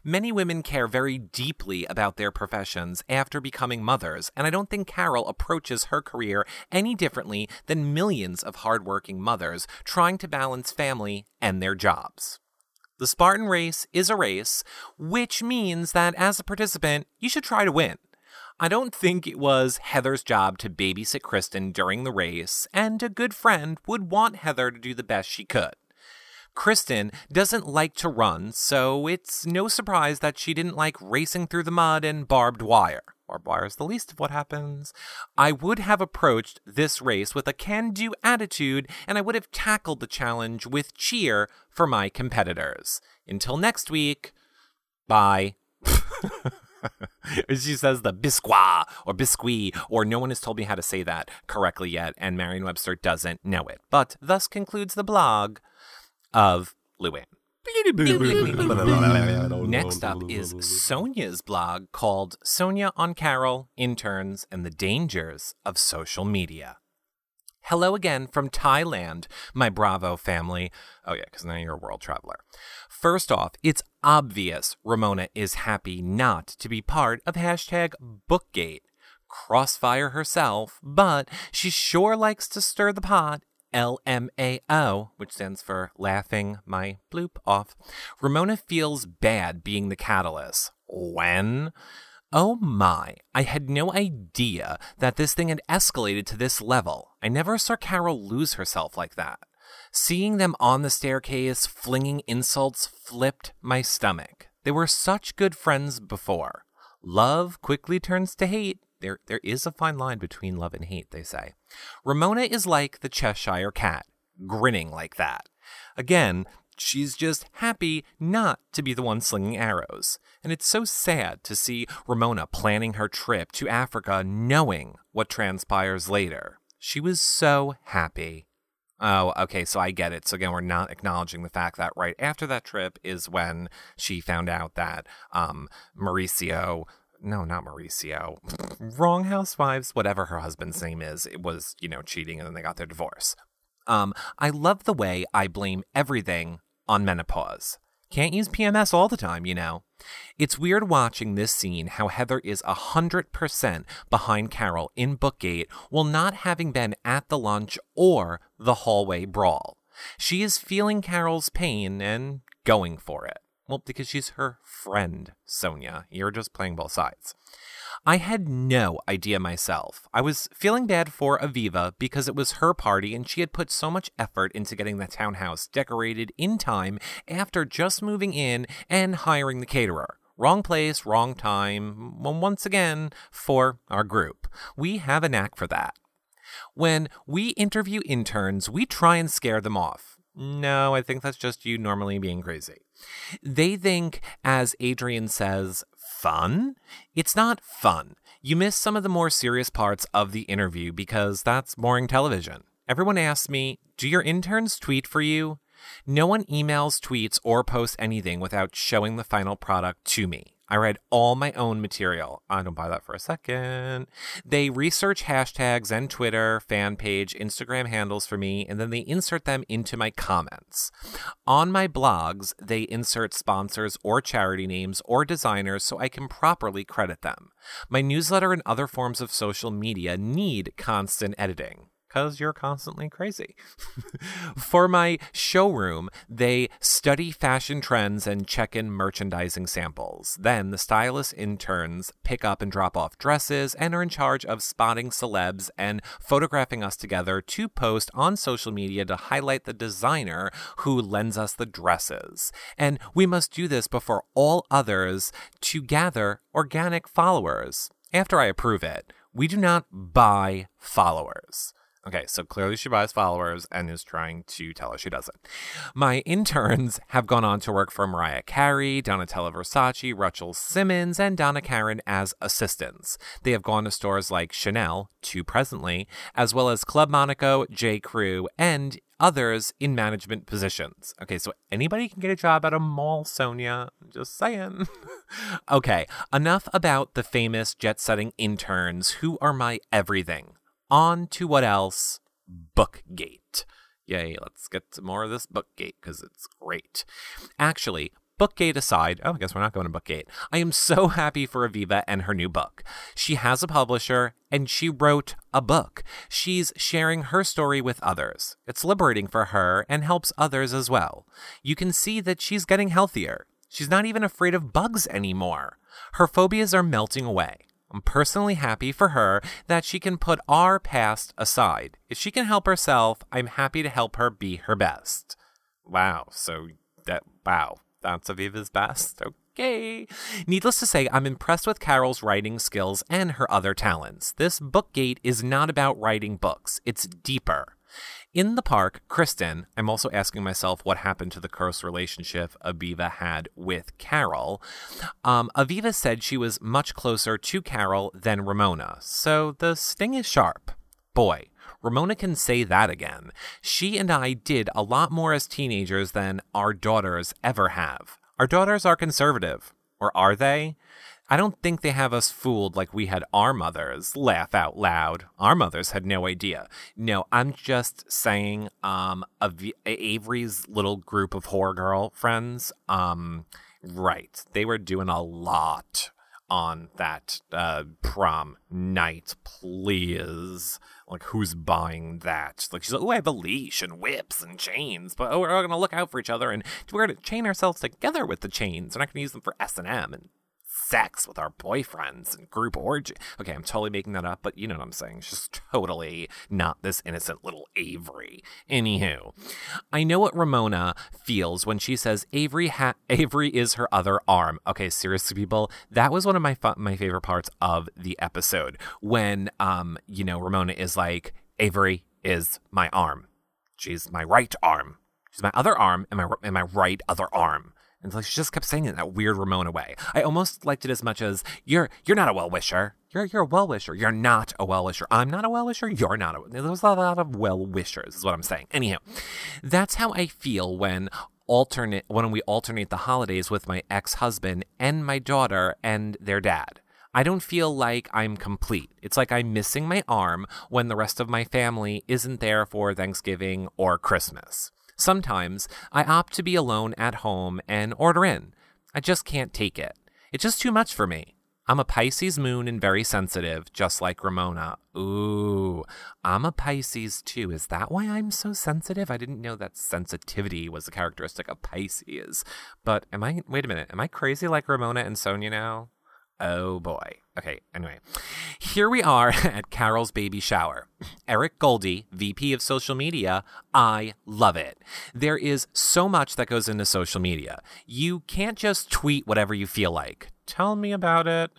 Speaker 2: Many women care very deeply about their professions after becoming mothers, and I don't think Carol approaches her career any differently than millions of hardworking mothers trying to balance family and their jobs. The Spartan race is a race, which means that as a participant, you should try to win. I don't think it was Heather's job to babysit Kristen during the race, and a good friend would want Heather to do the best she could. Kristen doesn't like to run, so it's no surprise that she didn't like racing through the mud and barbed wire. Barbed wire is the least of what happens. I would have approached this race with a can do attitude, and I would have tackled the challenge with cheer for my competitors. Until next week, bye. she says the biscuit or biscuit, or no one has told me how to say that correctly yet, and Merriam Webster doesn't know it. But thus concludes the blog of Luann. Next up is Sonja's blog called Sonja on Carol, Interns, and the Dangers of Social Media. Hello again from Thailand, my Bravo family. Oh, yeah, because now you're a world traveler. First off, it's obvious Ramona is happy not to be part of hashtag Bookgate. Crossfire herself, but she sure likes to stir the pot LMAO, which stands for laughing my bloop off. Ramona feels bad being the catalyst. When? Oh my, I had no idea that this thing had escalated to this level. I never saw Carol lose herself like that. Seeing them on the staircase flinging insults flipped my stomach. They were such good friends before. Love quickly turns to hate. There, there is a fine line between love and hate, they say. Ramona is like the Cheshire cat, grinning like that. Again, She's just happy not to be the one slinging arrows. And it's so sad to see Ramona planning her trip to Africa knowing what transpires later. She was so happy. Oh, okay, so I get it. So again, we're not acknowledging the fact that right after that trip is when she found out that um, Mauricio no, not Mauricio. Wrong housewives, whatever her husband's name is, it was, you know, cheating and then they got their divorce. Um, I love the way I blame everything on menopause. Can't use PMS all the time, you know. It's weird watching this scene how Heather is 100% behind Carol in Bookgate while not having been at the lunch or the hallway brawl. She is feeling Carol's pain and going for it. Well, because she's her friend, Sonja. You're just playing both sides. I had no idea myself. I was feeling bad for Aviva because it was her party and she had put so much effort into getting the townhouse decorated in time after just moving in and hiring the caterer. Wrong place, wrong time, once again, for our group. We have a knack for that. When we interview interns, we try and scare them off. No, I think that's just you normally being crazy. They think, as Adrian says, fun. It's not fun. You miss some of the more serious parts of the interview because that's boring television. Everyone asks me, Do your interns tweet for you? No one emails, tweets, or posts anything without showing the final product to me. I write all my own material. I don't buy that for a second. They research hashtags and Twitter, fan page, Instagram handles for me, and then they insert them into my comments. On my blogs, they insert sponsors or charity names or designers so I can properly credit them. My newsletter and other forms of social media need constant editing. Because you're constantly crazy. For my showroom, they study fashion trends and check in merchandising samples. Then the stylist interns pick up and drop off dresses and are in charge of spotting celebs and photographing us together to post on social media to highlight the designer who lends us the dresses. And we must do this before all others to gather organic followers. After I approve it, we do not buy followers. Okay, so clearly she buys followers and is trying to tell us she doesn't. My interns have gone on to work for Mariah Carey, Donatella Versace, Rachel Simmons, and Donna Karan as assistants. They have gone to stores like Chanel, two presently, as well as Club Monaco, J. Crew, and others in management positions. Okay, so anybody can get a job at a mall, Sonja. Just saying. okay, enough about the famous jet setting interns who are my everything on to what else? Bookgate. Yay, let's get to more of this Bookgate because it's great. Actually, Bookgate aside, oh, I guess we're not going to Bookgate. I am so happy for Aviva and her new book. She has a publisher and she wrote a book. She's sharing her story with others. It's liberating for her and helps others as well. You can see that she's getting healthier. She's not even afraid of bugs anymore. Her phobias are melting away. I'm personally happy for her that she can put our past aside. If she can help herself, I'm happy to help her be her best. Wow, so that, wow, that's Aviva's best. Okay. Needless to say, I'm impressed with Carol's writing skills and her other talents. This bookgate is not about writing books, it's deeper. In the park, Kristen, I'm also asking myself what happened to the close relationship Aviva had with Carol. Um, Aviva said she was much closer to Carol than Ramona, so the sting is sharp. Boy, Ramona can say that again. She and I did a lot more as teenagers than our daughters ever have. Our daughters are conservative. Or are they? I don't think they have us fooled like we had our mothers. Laugh out loud. Our mothers had no idea. No, I'm just saying, um, Avery's little group of horror girl friends, um, right. They were doing a lot on that uh, prom night, please. Like, who's buying that? Like, she's like, oh, I have a leash and whips and chains, but oh, we're all gonna look out for each other and we're gonna chain ourselves together with the chains. We're not gonna use them for S and M and sex with our boyfriends and group orgy. Okay, I'm totally making that up, but you know what I'm saying. She's totally not this innocent little Avery. Anywho, I know what Ramona feels when she says Avery ha- Avery is her other arm. Okay, seriously, people, that was one of my fu- my favorite parts of the episode when um you know Ramona is like Avery is my arm. She's my right arm. She's my other arm and my and my right other arm. And like she just kept saying it in that weird Ramona way. I almost liked it as much as you're you're not a well wisher. You're you're a well wisher. You're not a well wisher. I'm not a well wisher. You're not a. There was a lot of well wishers, is what I'm saying. Anyhow, that's how I feel when alternate when we alternate the holidays with my ex husband and my daughter and their dad. I don't feel like I'm complete. It's like I'm missing my arm when the rest of my family isn't there for Thanksgiving or Christmas. Sometimes I opt to be alone at home and order in. I just can't take it. It's just too much for me. I'm a Pisces moon and very sensitive, just like Ramona. Ooh, I'm a Pisces too. Is that why I'm so sensitive? I didn't know that sensitivity was a characteristic of Pisces. But am I, wait a minute, am I crazy like Ramona and Sonja now? Oh boy. Okay, anyway. Here we are at Carol's baby shower. Eric Goldie, VP of social media, I love it. There is so much that goes into social media. You can't just tweet whatever you feel like. Tell me about it.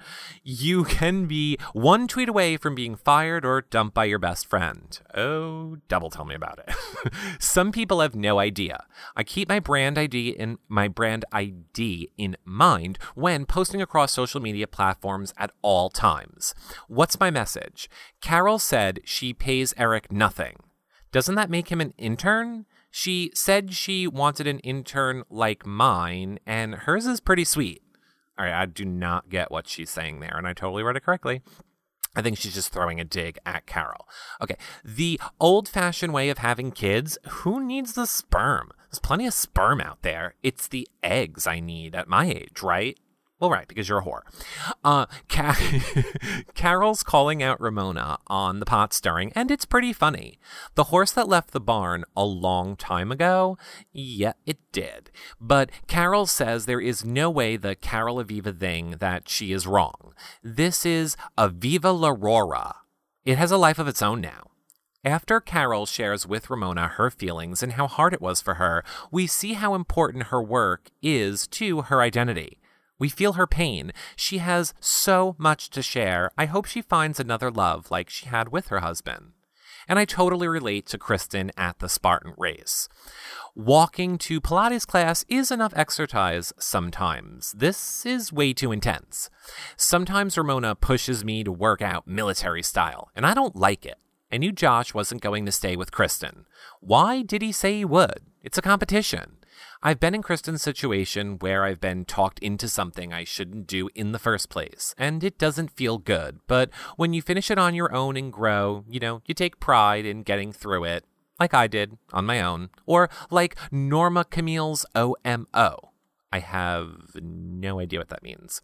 Speaker 2: You can be one tweet away from being fired or dumped by your best friend. Oh, double tell me about it. Some people have no idea. I keep my brand ID in my brand ID in mind when posting across social media platforms at all times. What's my message? Carol said she pays Eric nothing. Doesn't that make him an intern? She said she wanted an intern like mine, and hers is pretty sweet. All right, I do not get what she's saying there, and I totally read it correctly. I think she's just throwing a dig at Carol. Okay, the old fashioned way of having kids, who needs the sperm? There's plenty of sperm out there. It's the eggs I need at my age, right? Well, right, because you're a whore. Uh, Ca- Carol's calling out Ramona on the pot stirring, and it's pretty funny. The horse that left the barn a long time ago? Yeah, it did. But Carol says there is no way the Carol Aviva thing that she is wrong. This is Aviva L'Aurora. It has a life of its own now. After Carol shares with Ramona her feelings and how hard it was for her, we see how important her work is to her identity. We feel her pain. She has so much to share. I hope she finds another love like she had with her husband. And I totally relate to Kristen at the Spartan race. Walking to Pilates class is enough exercise sometimes. This is way too intense. Sometimes Ramona pushes me to work out military style, and I don't like it. I knew Josh wasn't going to stay with Kristen. Why did he say he would? It's a competition. I've been in Kristen's situation where I've been talked into something I shouldn't do in the first place, and it doesn't feel good. But when you finish it on your own and grow, you know, you take pride in getting through it, like I did on my own, or like Norma Camille's OMO. I have no idea what that means.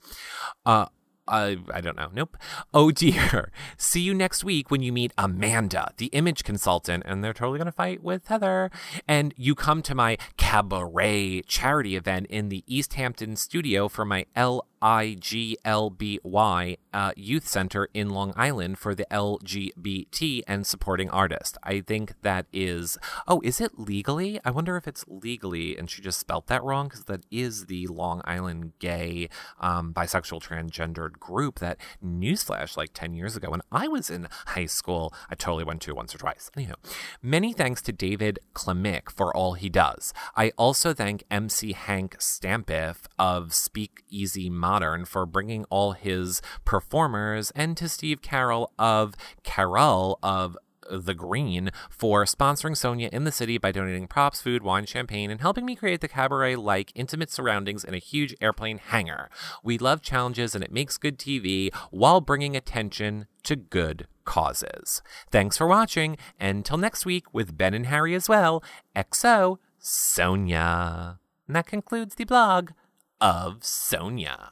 Speaker 2: Uh, I, I don't know. Nope. Oh dear. See you next week when you meet Amanda, the image consultant, and they're totally going to fight with Heather. And you come to my cabaret charity event in the East Hampton studio for my L IGLBY uh, Youth Center in Long Island for the LGBT and supporting artist. I think that is. Oh, is it legally? I wonder if it's legally, and she just spelt that wrong because that is the Long Island gay, um, bisexual, transgendered group that newsflash like 10 years ago when I was in high school. I totally went to once or twice. Anyhow, many thanks to David Klemick for all he does. I also thank MC Hank Stampiff of Speak Easy Modern for bringing all his performers, and to Steve Carroll of Carroll of the Green for sponsoring Sonja in the city by donating props, food, wine, champagne, and helping me create the cabaret like intimate surroundings in a huge airplane hangar. We love challenges and it makes good TV while bringing attention to good causes. Thanks for watching. and till next week with Ben and Harry as well. XO, Sonja. And that concludes the blog of Sonja.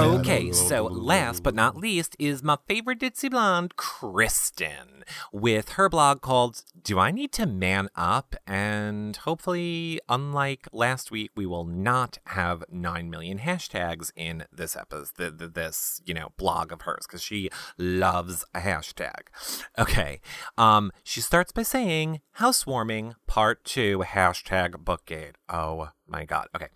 Speaker 2: okay, so last but not least is my favorite ditzy blonde, Kristen, with her blog called Do I Need to Man Up? And hopefully, unlike last week, we will not have 9 million hashtags in this episode, this, you know, blog of hers, because she loves a hashtag. Okay, um, she starts by saying, Housewarming, part two, hashtag bookgate. Oh my god. Okay.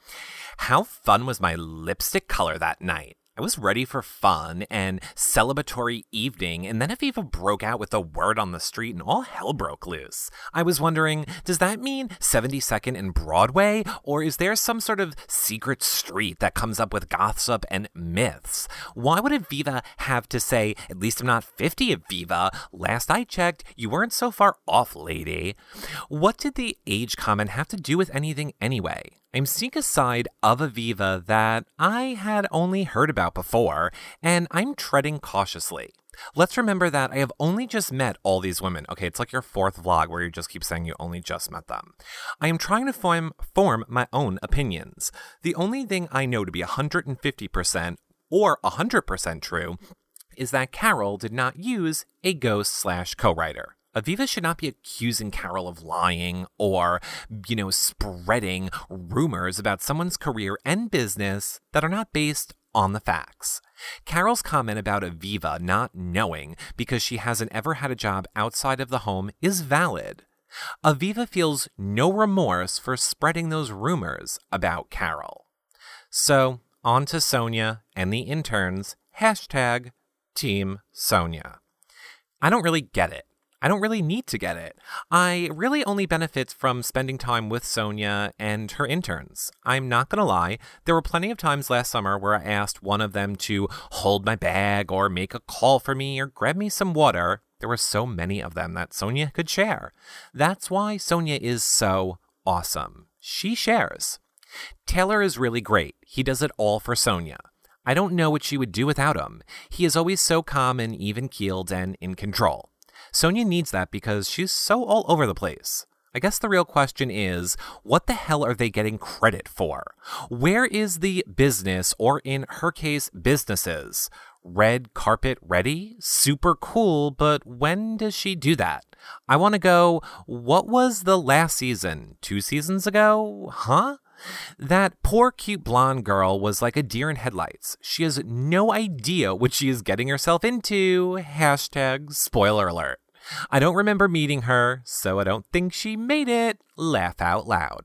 Speaker 2: How fun was my lipstick color that night? I was ready for fun and celebratory evening, and then Aviva broke out with a word on the street and all hell broke loose. I was wondering, does that mean 72nd and Broadway, or is there some sort of secret street that comes up with gossip and myths? Why would Aviva have to say, at least I'm not 50, Aviva? Last I checked, you weren't so far off, lady. What did the age comment have to do with anything anyway? I'm seeing a side of Aviva that I had only heard about before, and I'm treading cautiously. Let's remember that I have only just met all these women. Okay, it's like your fourth vlog where you just keep saying you only just met them. I am trying to form, form my own opinions. The only thing I know to be 150% or 100% true is that Carole did not use a ghost slash co writer. Aviva should not be accusing Carole of lying or, you know, spreading rumors about someone's career and business that are not based on the facts. Carole's comment about Aviva not knowing because she hasn't ever had a job outside of the home is valid. Aviva feels no remorse for spreading those rumors about Carole. So, on to Sonja and the interns. Hashtag Team Sonja. I don't really get it. I don't really need to get it. I really only benefit from spending time with Sonja and her interns. I'm not gonna lie, there were plenty of times last summer where I asked one of them to hold my bag or make a call for me or grab me some water. There were so many of them that Sonja could share. That's why Sonja is so awesome. She shares. Taylor is really great. He does it all for Sonja. I don't know what she would do without him. He is always so calm and even keeled and in control. Sonja needs that because she's so all over the place. I guess the real question is what the hell are they getting credit for? Where is the business, or in her case, businesses? Red carpet ready? Super cool, but when does she do that? I want to go, what was the last season? Two seasons ago? Huh? That poor cute blonde girl was like a deer in headlights. She has no idea what she is getting herself into. Hashtag spoiler alert. I don't remember meeting her, so I don't think she made it. Laugh out loud.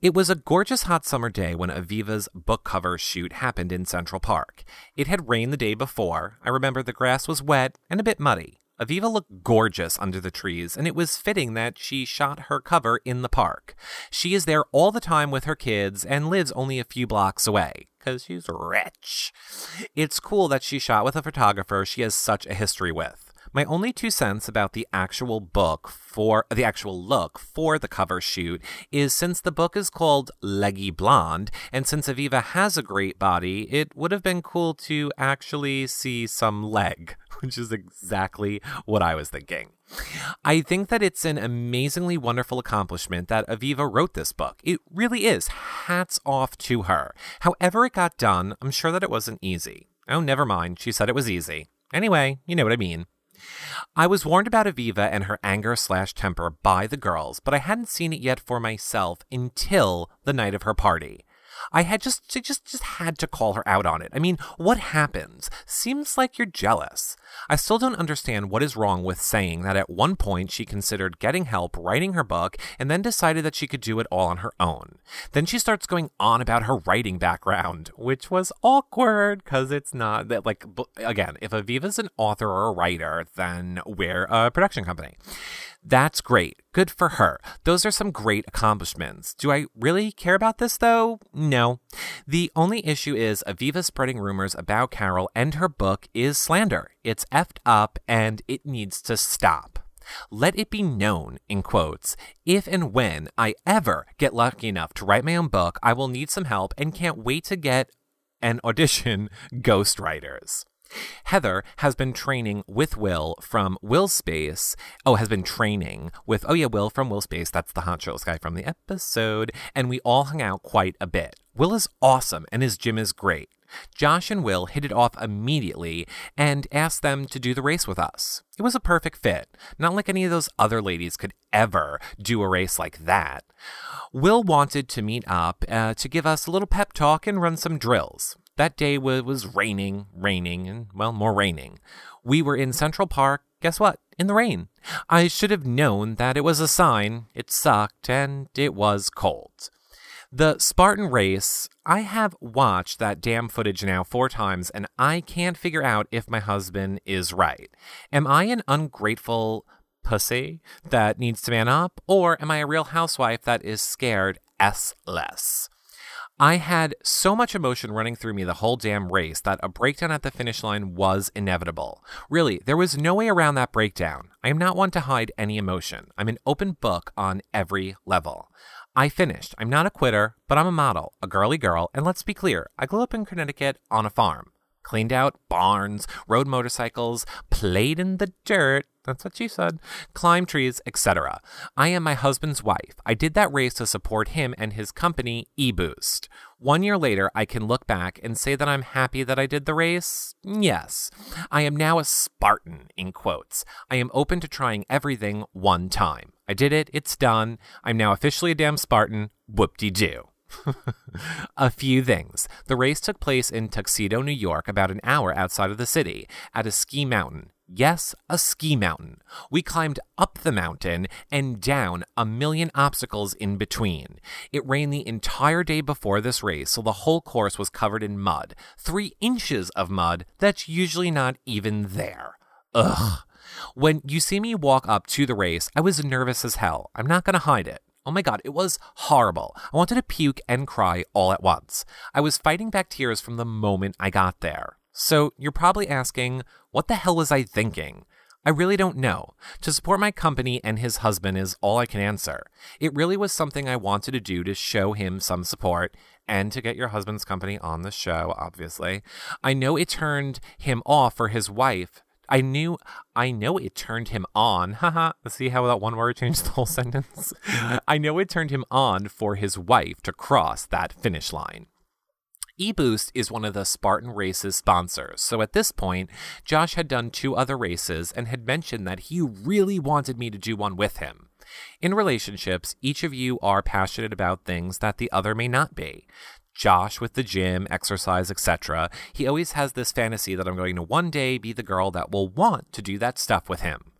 Speaker 2: It was a gorgeous hot summer day when Aviva's book cover shoot happened in Central Park. It had rained the day before. I remember the grass was wet and a bit muddy. Aviva looked gorgeous under the trees, and it was fitting that she shot her cover in the park. She is there all the time with her kids and lives only a few blocks away, because she's rich. It's cool that she shot with a photographer she has such a history with. My only two cents about the actual book for the actual look for the cover shoot is since the book is called Leggy Blonde, and since Aviva has a great body, it would have been cool to actually see some leg, which is exactly what I was thinking. I think that it's an amazingly wonderful accomplishment that Aviva wrote this book. It really is. Hats off to her. However, it got done, I'm sure that it wasn't easy. Oh, never mind. She said it was easy. Anyway, you know what I mean. I was warned about Aviva and her anger slash temper by the girls, but I hadn't seen it yet for myself until the night of her party. I had just just just had to call her out on it. I mean, what happens? Seems like you're jealous. I still don't understand what is wrong with saying that at one point she considered getting help writing her book and then decided that she could do it all on her own. Then she starts going on about her writing background, which was awkward cuz it's not that like again, if Aviva's an author or a writer, then we're a production company. That's great. Good for her. Those are some great accomplishments. Do I really care about this though? No. The only issue is Aviva spreading rumors about Carole and her book is slander. It's effed up and it needs to stop. Let it be known, in quotes, if and when I ever get lucky enough to write my own book, I will need some help and can't wait to get and audition ghostwriters. Heather has been training with Will from Willspace. Oh, has been training with, oh yeah, Will from Willspace. That's the Hot Shows guy from the episode. And we all hung out quite a bit. Will is awesome and his gym is great. Josh and Will hit it off immediately and asked them to do the race with us. It was a perfect fit, not like any of those other ladies could ever do a race like that. Will wanted to meet up uh, to give us a little pep talk and run some drills. That day was raining, raining, and well, more raining. We were in Central Park, guess what? In the rain. I should have known that it was a sign. It sucked, and it was cold. The Spartan race, I have watched that damn footage now four times, and I can't figure out if my husband is right. Am I an ungrateful pussy that needs to man up, or am I a real housewife that is scared s less? I had so much emotion running through me the whole damn race that a breakdown at the finish line was inevitable. Really, there was no way around that breakdown. I am not one to hide any emotion. I'm an open book on every level. I finished. I'm not a quitter, but I'm a model, a girly girl, and let's be clear, I grew up in Connecticut on a farm cleaned out barns, rode motorcycles, played in the dirt. That's what she said. Climbed trees, etc. I am my husband's wife. I did that race to support him and his company, eBoost. One year later, I can look back and say that I'm happy that I did the race. Yes. I am now a Spartan, in quotes. I am open to trying everything one time. I did it. It's done. I'm now officially a damn Spartan. Whoop de doo. a few things. The race took place in Tuxedo, New York, about an hour outside of the city, at a ski mountain. Yes, a ski mountain. We climbed up the mountain and down a million obstacles in between. It rained the entire day before this race, so the whole course was covered in mud. Three inches of mud that's usually not even there. Ugh. When you see me walk up to the race, I was nervous as hell. I'm not going to hide it. Oh my god, it was horrible. I wanted to puke and cry all at once. I was fighting back tears from the moment I got there. So you're probably asking, what the hell was I thinking? I really don't know. To support my company and his husband is all I can answer. It really was something I wanted to do to show him some support and to get your husband's company on the show, obviously. I know it turned him off for his wife I knew, I know it turned him on. Haha. See how that one word changed the whole sentence? I know it turned him on for his wife to cross that finish line. eBoost is one of the Spartan Races sponsors, so at this point, Josh had done two other races and had mentioned that he really wanted me to do one with him. In relationships, each of you are passionate about things that the other may not be. Josh with the gym, exercise, etc. He always has this fantasy that I'm going to one day be the girl that will want to do that stuff with him.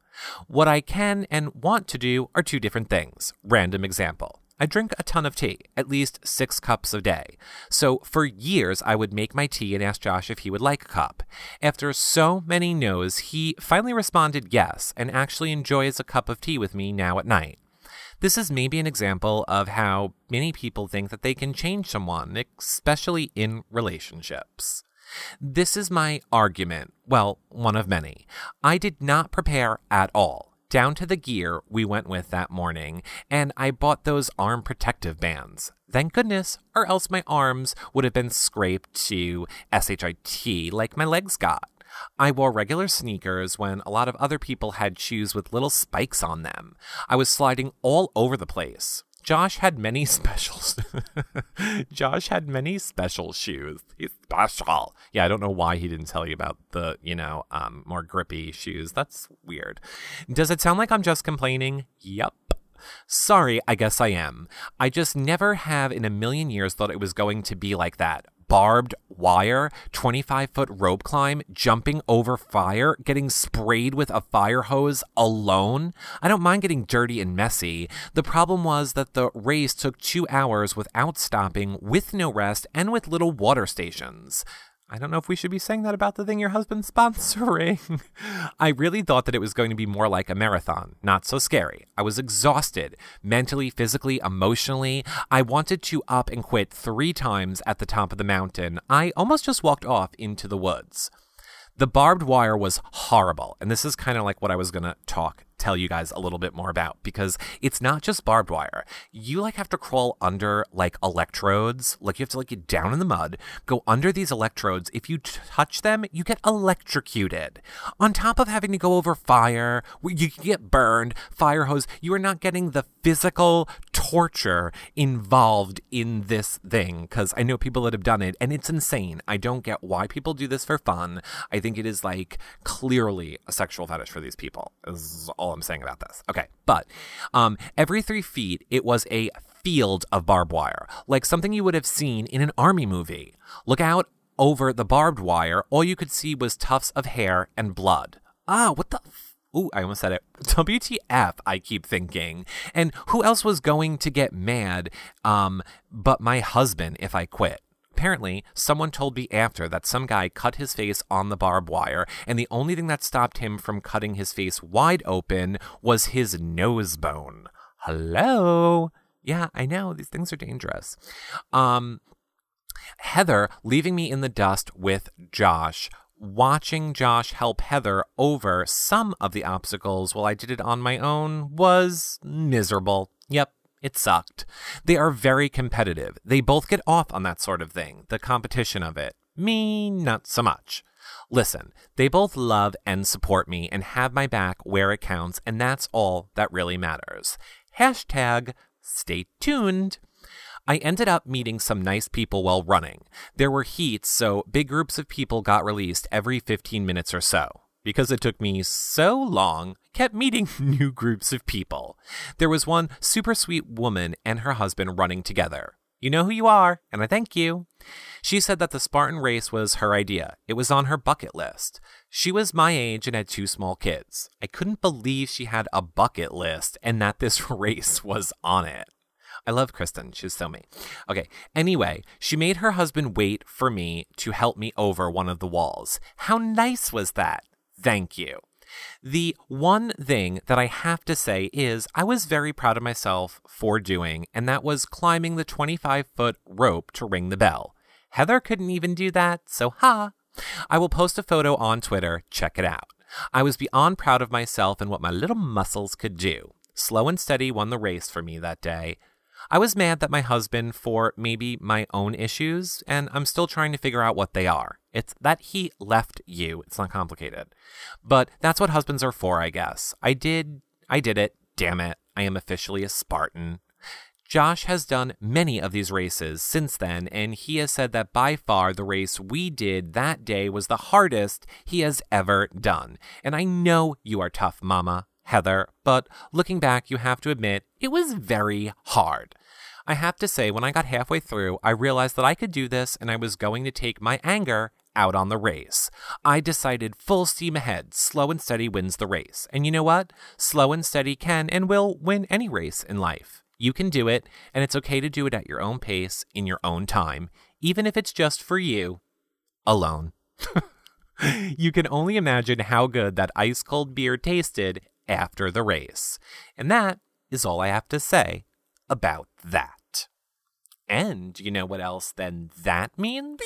Speaker 2: What I can and want to do are two different things. Random example. I drink a ton of tea, at least six cups a day. So for years, I would make my tea and ask Josh if he would like a cup. After so many no's, he finally responded yes and actually enjoys a cup of tea with me now at night. This is maybe an example of how many people think that they can change someone, especially in relationships. This is my argument. Well, one of many. I did not prepare at all. Down to the gear we went with that morning, and I bought those arm protective bands. Thank goodness, or else my arms would have been scraped to SHIT like my legs got. I wore regular sneakers when a lot of other people had shoes with little spikes on them. I was sliding all over the place. Josh had many specials. Josh had many special shoes. He's special. Yeah, I don't know why he didn't tell you about the, you know, um, more grippy shoes. That's weird. Does it sound like I'm just complaining? Yep. Sorry, I guess I am. I just never have in a million years thought it was going to be like that barbed wire, 25 foot rope climb, jumping over fire, getting sprayed with a fire hose alone. I don't mind getting dirty and messy. The problem was that the race took two hours without stopping, with no rest, and with little water stations. I don't know if we should be saying that about the thing your husband's sponsoring. I really thought that it was going to be more like a marathon. Not so scary. I was exhausted, mentally, physically, emotionally. I wanted to up and quit three times at the top of the mountain. I almost just walked off into the woods. The barbed wire was horrible, and this is kind of like what I was going to talk tell you guys a little bit more about because it's not just barbed wire. You like have to crawl under like electrodes, like you have to like get down in the mud, go under these electrodes. If you touch them, you get electrocuted. On top of having to go over fire, you get burned, fire hose, you are not getting the physical torture involved in this thing because I know people that have done it and it's insane. I don't get why people do this for fun. I think it is like clearly a sexual fetish for these people. Is all I'm saying about this. Okay, but um, every three feet, it was a field of barbed wire, like something you would have seen in an army movie. Look out over the barbed wire, all you could see was tufts of hair and blood. Ah, what the? F- Ooh, I almost said it. WTF, I keep thinking. And who else was going to get mad um, but my husband if I quit? Apparently, someone told me after that some guy cut his face on the barbed wire, and the only thing that stopped him from cutting his face wide open was his nose bone. Hello? Yeah, I know, these things are dangerous. Um, Heather leaving me in the dust with Josh watching Josh help Heather over some of the obstacles while I did it on my own was miserable. Yep, it sucked. They are very competitive. They both get off on that sort of thing, the competition of it. Me, not so much. Listen, they both love and support me and have my back where it counts, and that's all that really matters. Hashtag stay tuned. I ended up meeting some nice people while running. There were heats, so big groups of people got released every 15 minutes or so. Because it took me so long, kept meeting new groups of people. There was one super sweet woman and her husband running together. You know who you are, and I thank you. She said that the Spartan race was her idea. It was on her bucket list. She was my age and had two small kids. I couldn't believe she had a bucket list and that this race was on it. I love Kristen. She's so me. Okay. Anyway, she made her husband wait for me to help me over one of the walls. How nice was that? Thank you. The one thing that I have to say is I was very proud of myself for doing, and that was climbing the 25 foot rope to ring the bell. Heather couldn't even do that, so ha! I will post a photo on Twitter. Check it out. I was beyond proud of myself and what my little muscles could do. Slow and steady won the race for me that day. I was mad that my husband for maybe my own issues, and I'm still trying to figure out what they are. It's that he left you. It's not complicated. But that's what husbands are for, I guess. I did I did it. Damn it. I am officially a Spartan. Josh has done many of these races since then, and he has said that by far the race we did that day was the hardest he has ever done. And I know you are tough, Mama, Heather, but looking back, you have to admit it was very hard. I have to say, when I got halfway through, I realized that I could do this and I was going to take my anger out on the race. I decided full steam ahead, slow and steady wins the race. And you know what? Slow and steady can and will win any race in life. You can do it, and it's okay to do it at your own pace, in your own time, even if it's just for you, alone. you can only imagine how good that ice cold beer tasted after the race. And that is all I have to say about that. And you know what else then that means?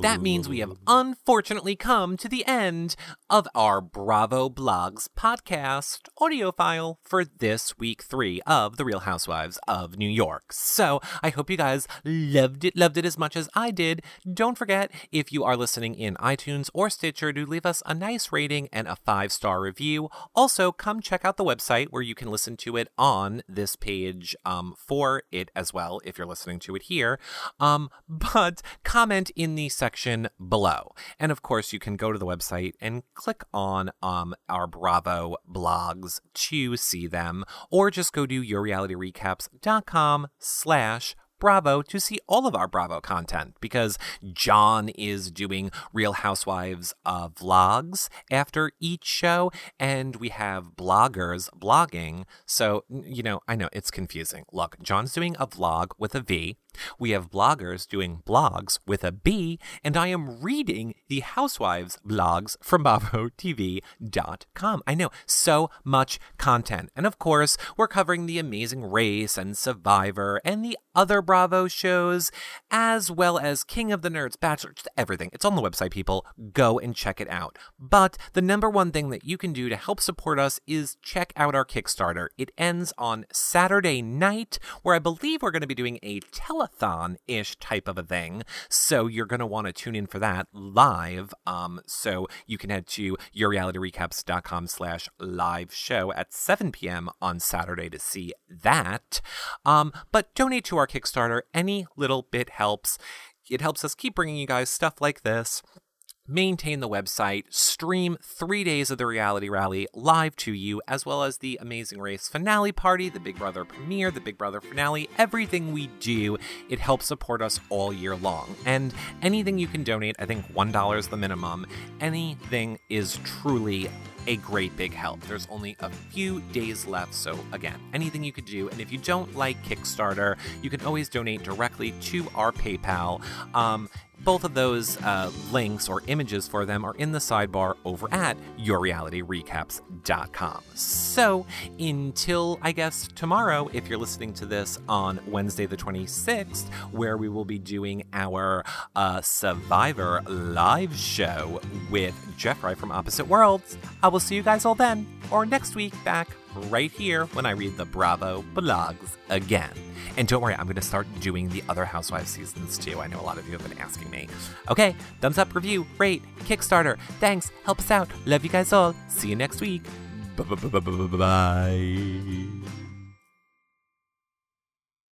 Speaker 2: that means we have unfortunately come to the end of our Bravo Blogs podcast audio file for this week three of The Real Housewives of New York. So I hope you guys loved it, loved it as much as I did. Don't forget, if you are listening in iTunes or Stitcher, to leave us a nice rating and a five star review. Also, come check out the website where you can listen to it on this page um, for it as well if you're listening to it here. Um, but comment in the section below. And of course, you can go to the website and click on um, our Bravo blogs to see them, or just go to yourrealityrecaps.com slash Bravo to see all of our Bravo content because John is doing Real Housewives uh, vlogs after each show, and we have bloggers blogging. So, you know, I know it's confusing. Look, John's doing a vlog with a V. We have bloggers doing blogs with a B, and I am reading the Housewives blogs from BravoTV.com. I know, so much content. And of course, we're covering The Amazing Race and Survivor and the other Bravo shows, as well as King of the Nerds, Bachelor, just everything. It's on the website, people. Go and check it out. But the number one thing that you can do to help support us is check out our Kickstarter. It ends on Saturday night, where I believe we're going to be doing a tele telethon ish type of a thing. So you're going to want to tune in for that live. Um, so you can head to yourrealityrecaps.com slash live show at 7 p.m. on Saturday to see that. Um, but donate to our Kickstarter. Any little bit helps. It helps us keep bringing you guys stuff like this maintain the website, stream three days of the reality rally live to you, as well as the Amazing Race finale party, the Big Brother premiere, the Big Brother finale, everything we do. It helps support us all year long. And anything you can donate, I think $1 is the minimum, anything is truly a great big help. There's only a few days left, so again, anything you could do. And if you don't like Kickstarter, you can always donate directly to our PayPal. Um, both of those uh, links or images for them are in the sidebar over at yourrealityrecaps.com. So until I guess tomorrow, if you're listening to this on Wednesday the 26th, where we will be doing our uh, Survivor live show with Jeffrey from Opposite Worlds, I will see you guys all then, or next week back right here when I read the Bravo blogs again. And don't worry, I'm going to start doing the other Housewives seasons too. I know a lot of you have been asking me. Okay, thumbs up, review, rate, Kickstarter. Thanks, help us out. Love you guys all. See you next week. Bye.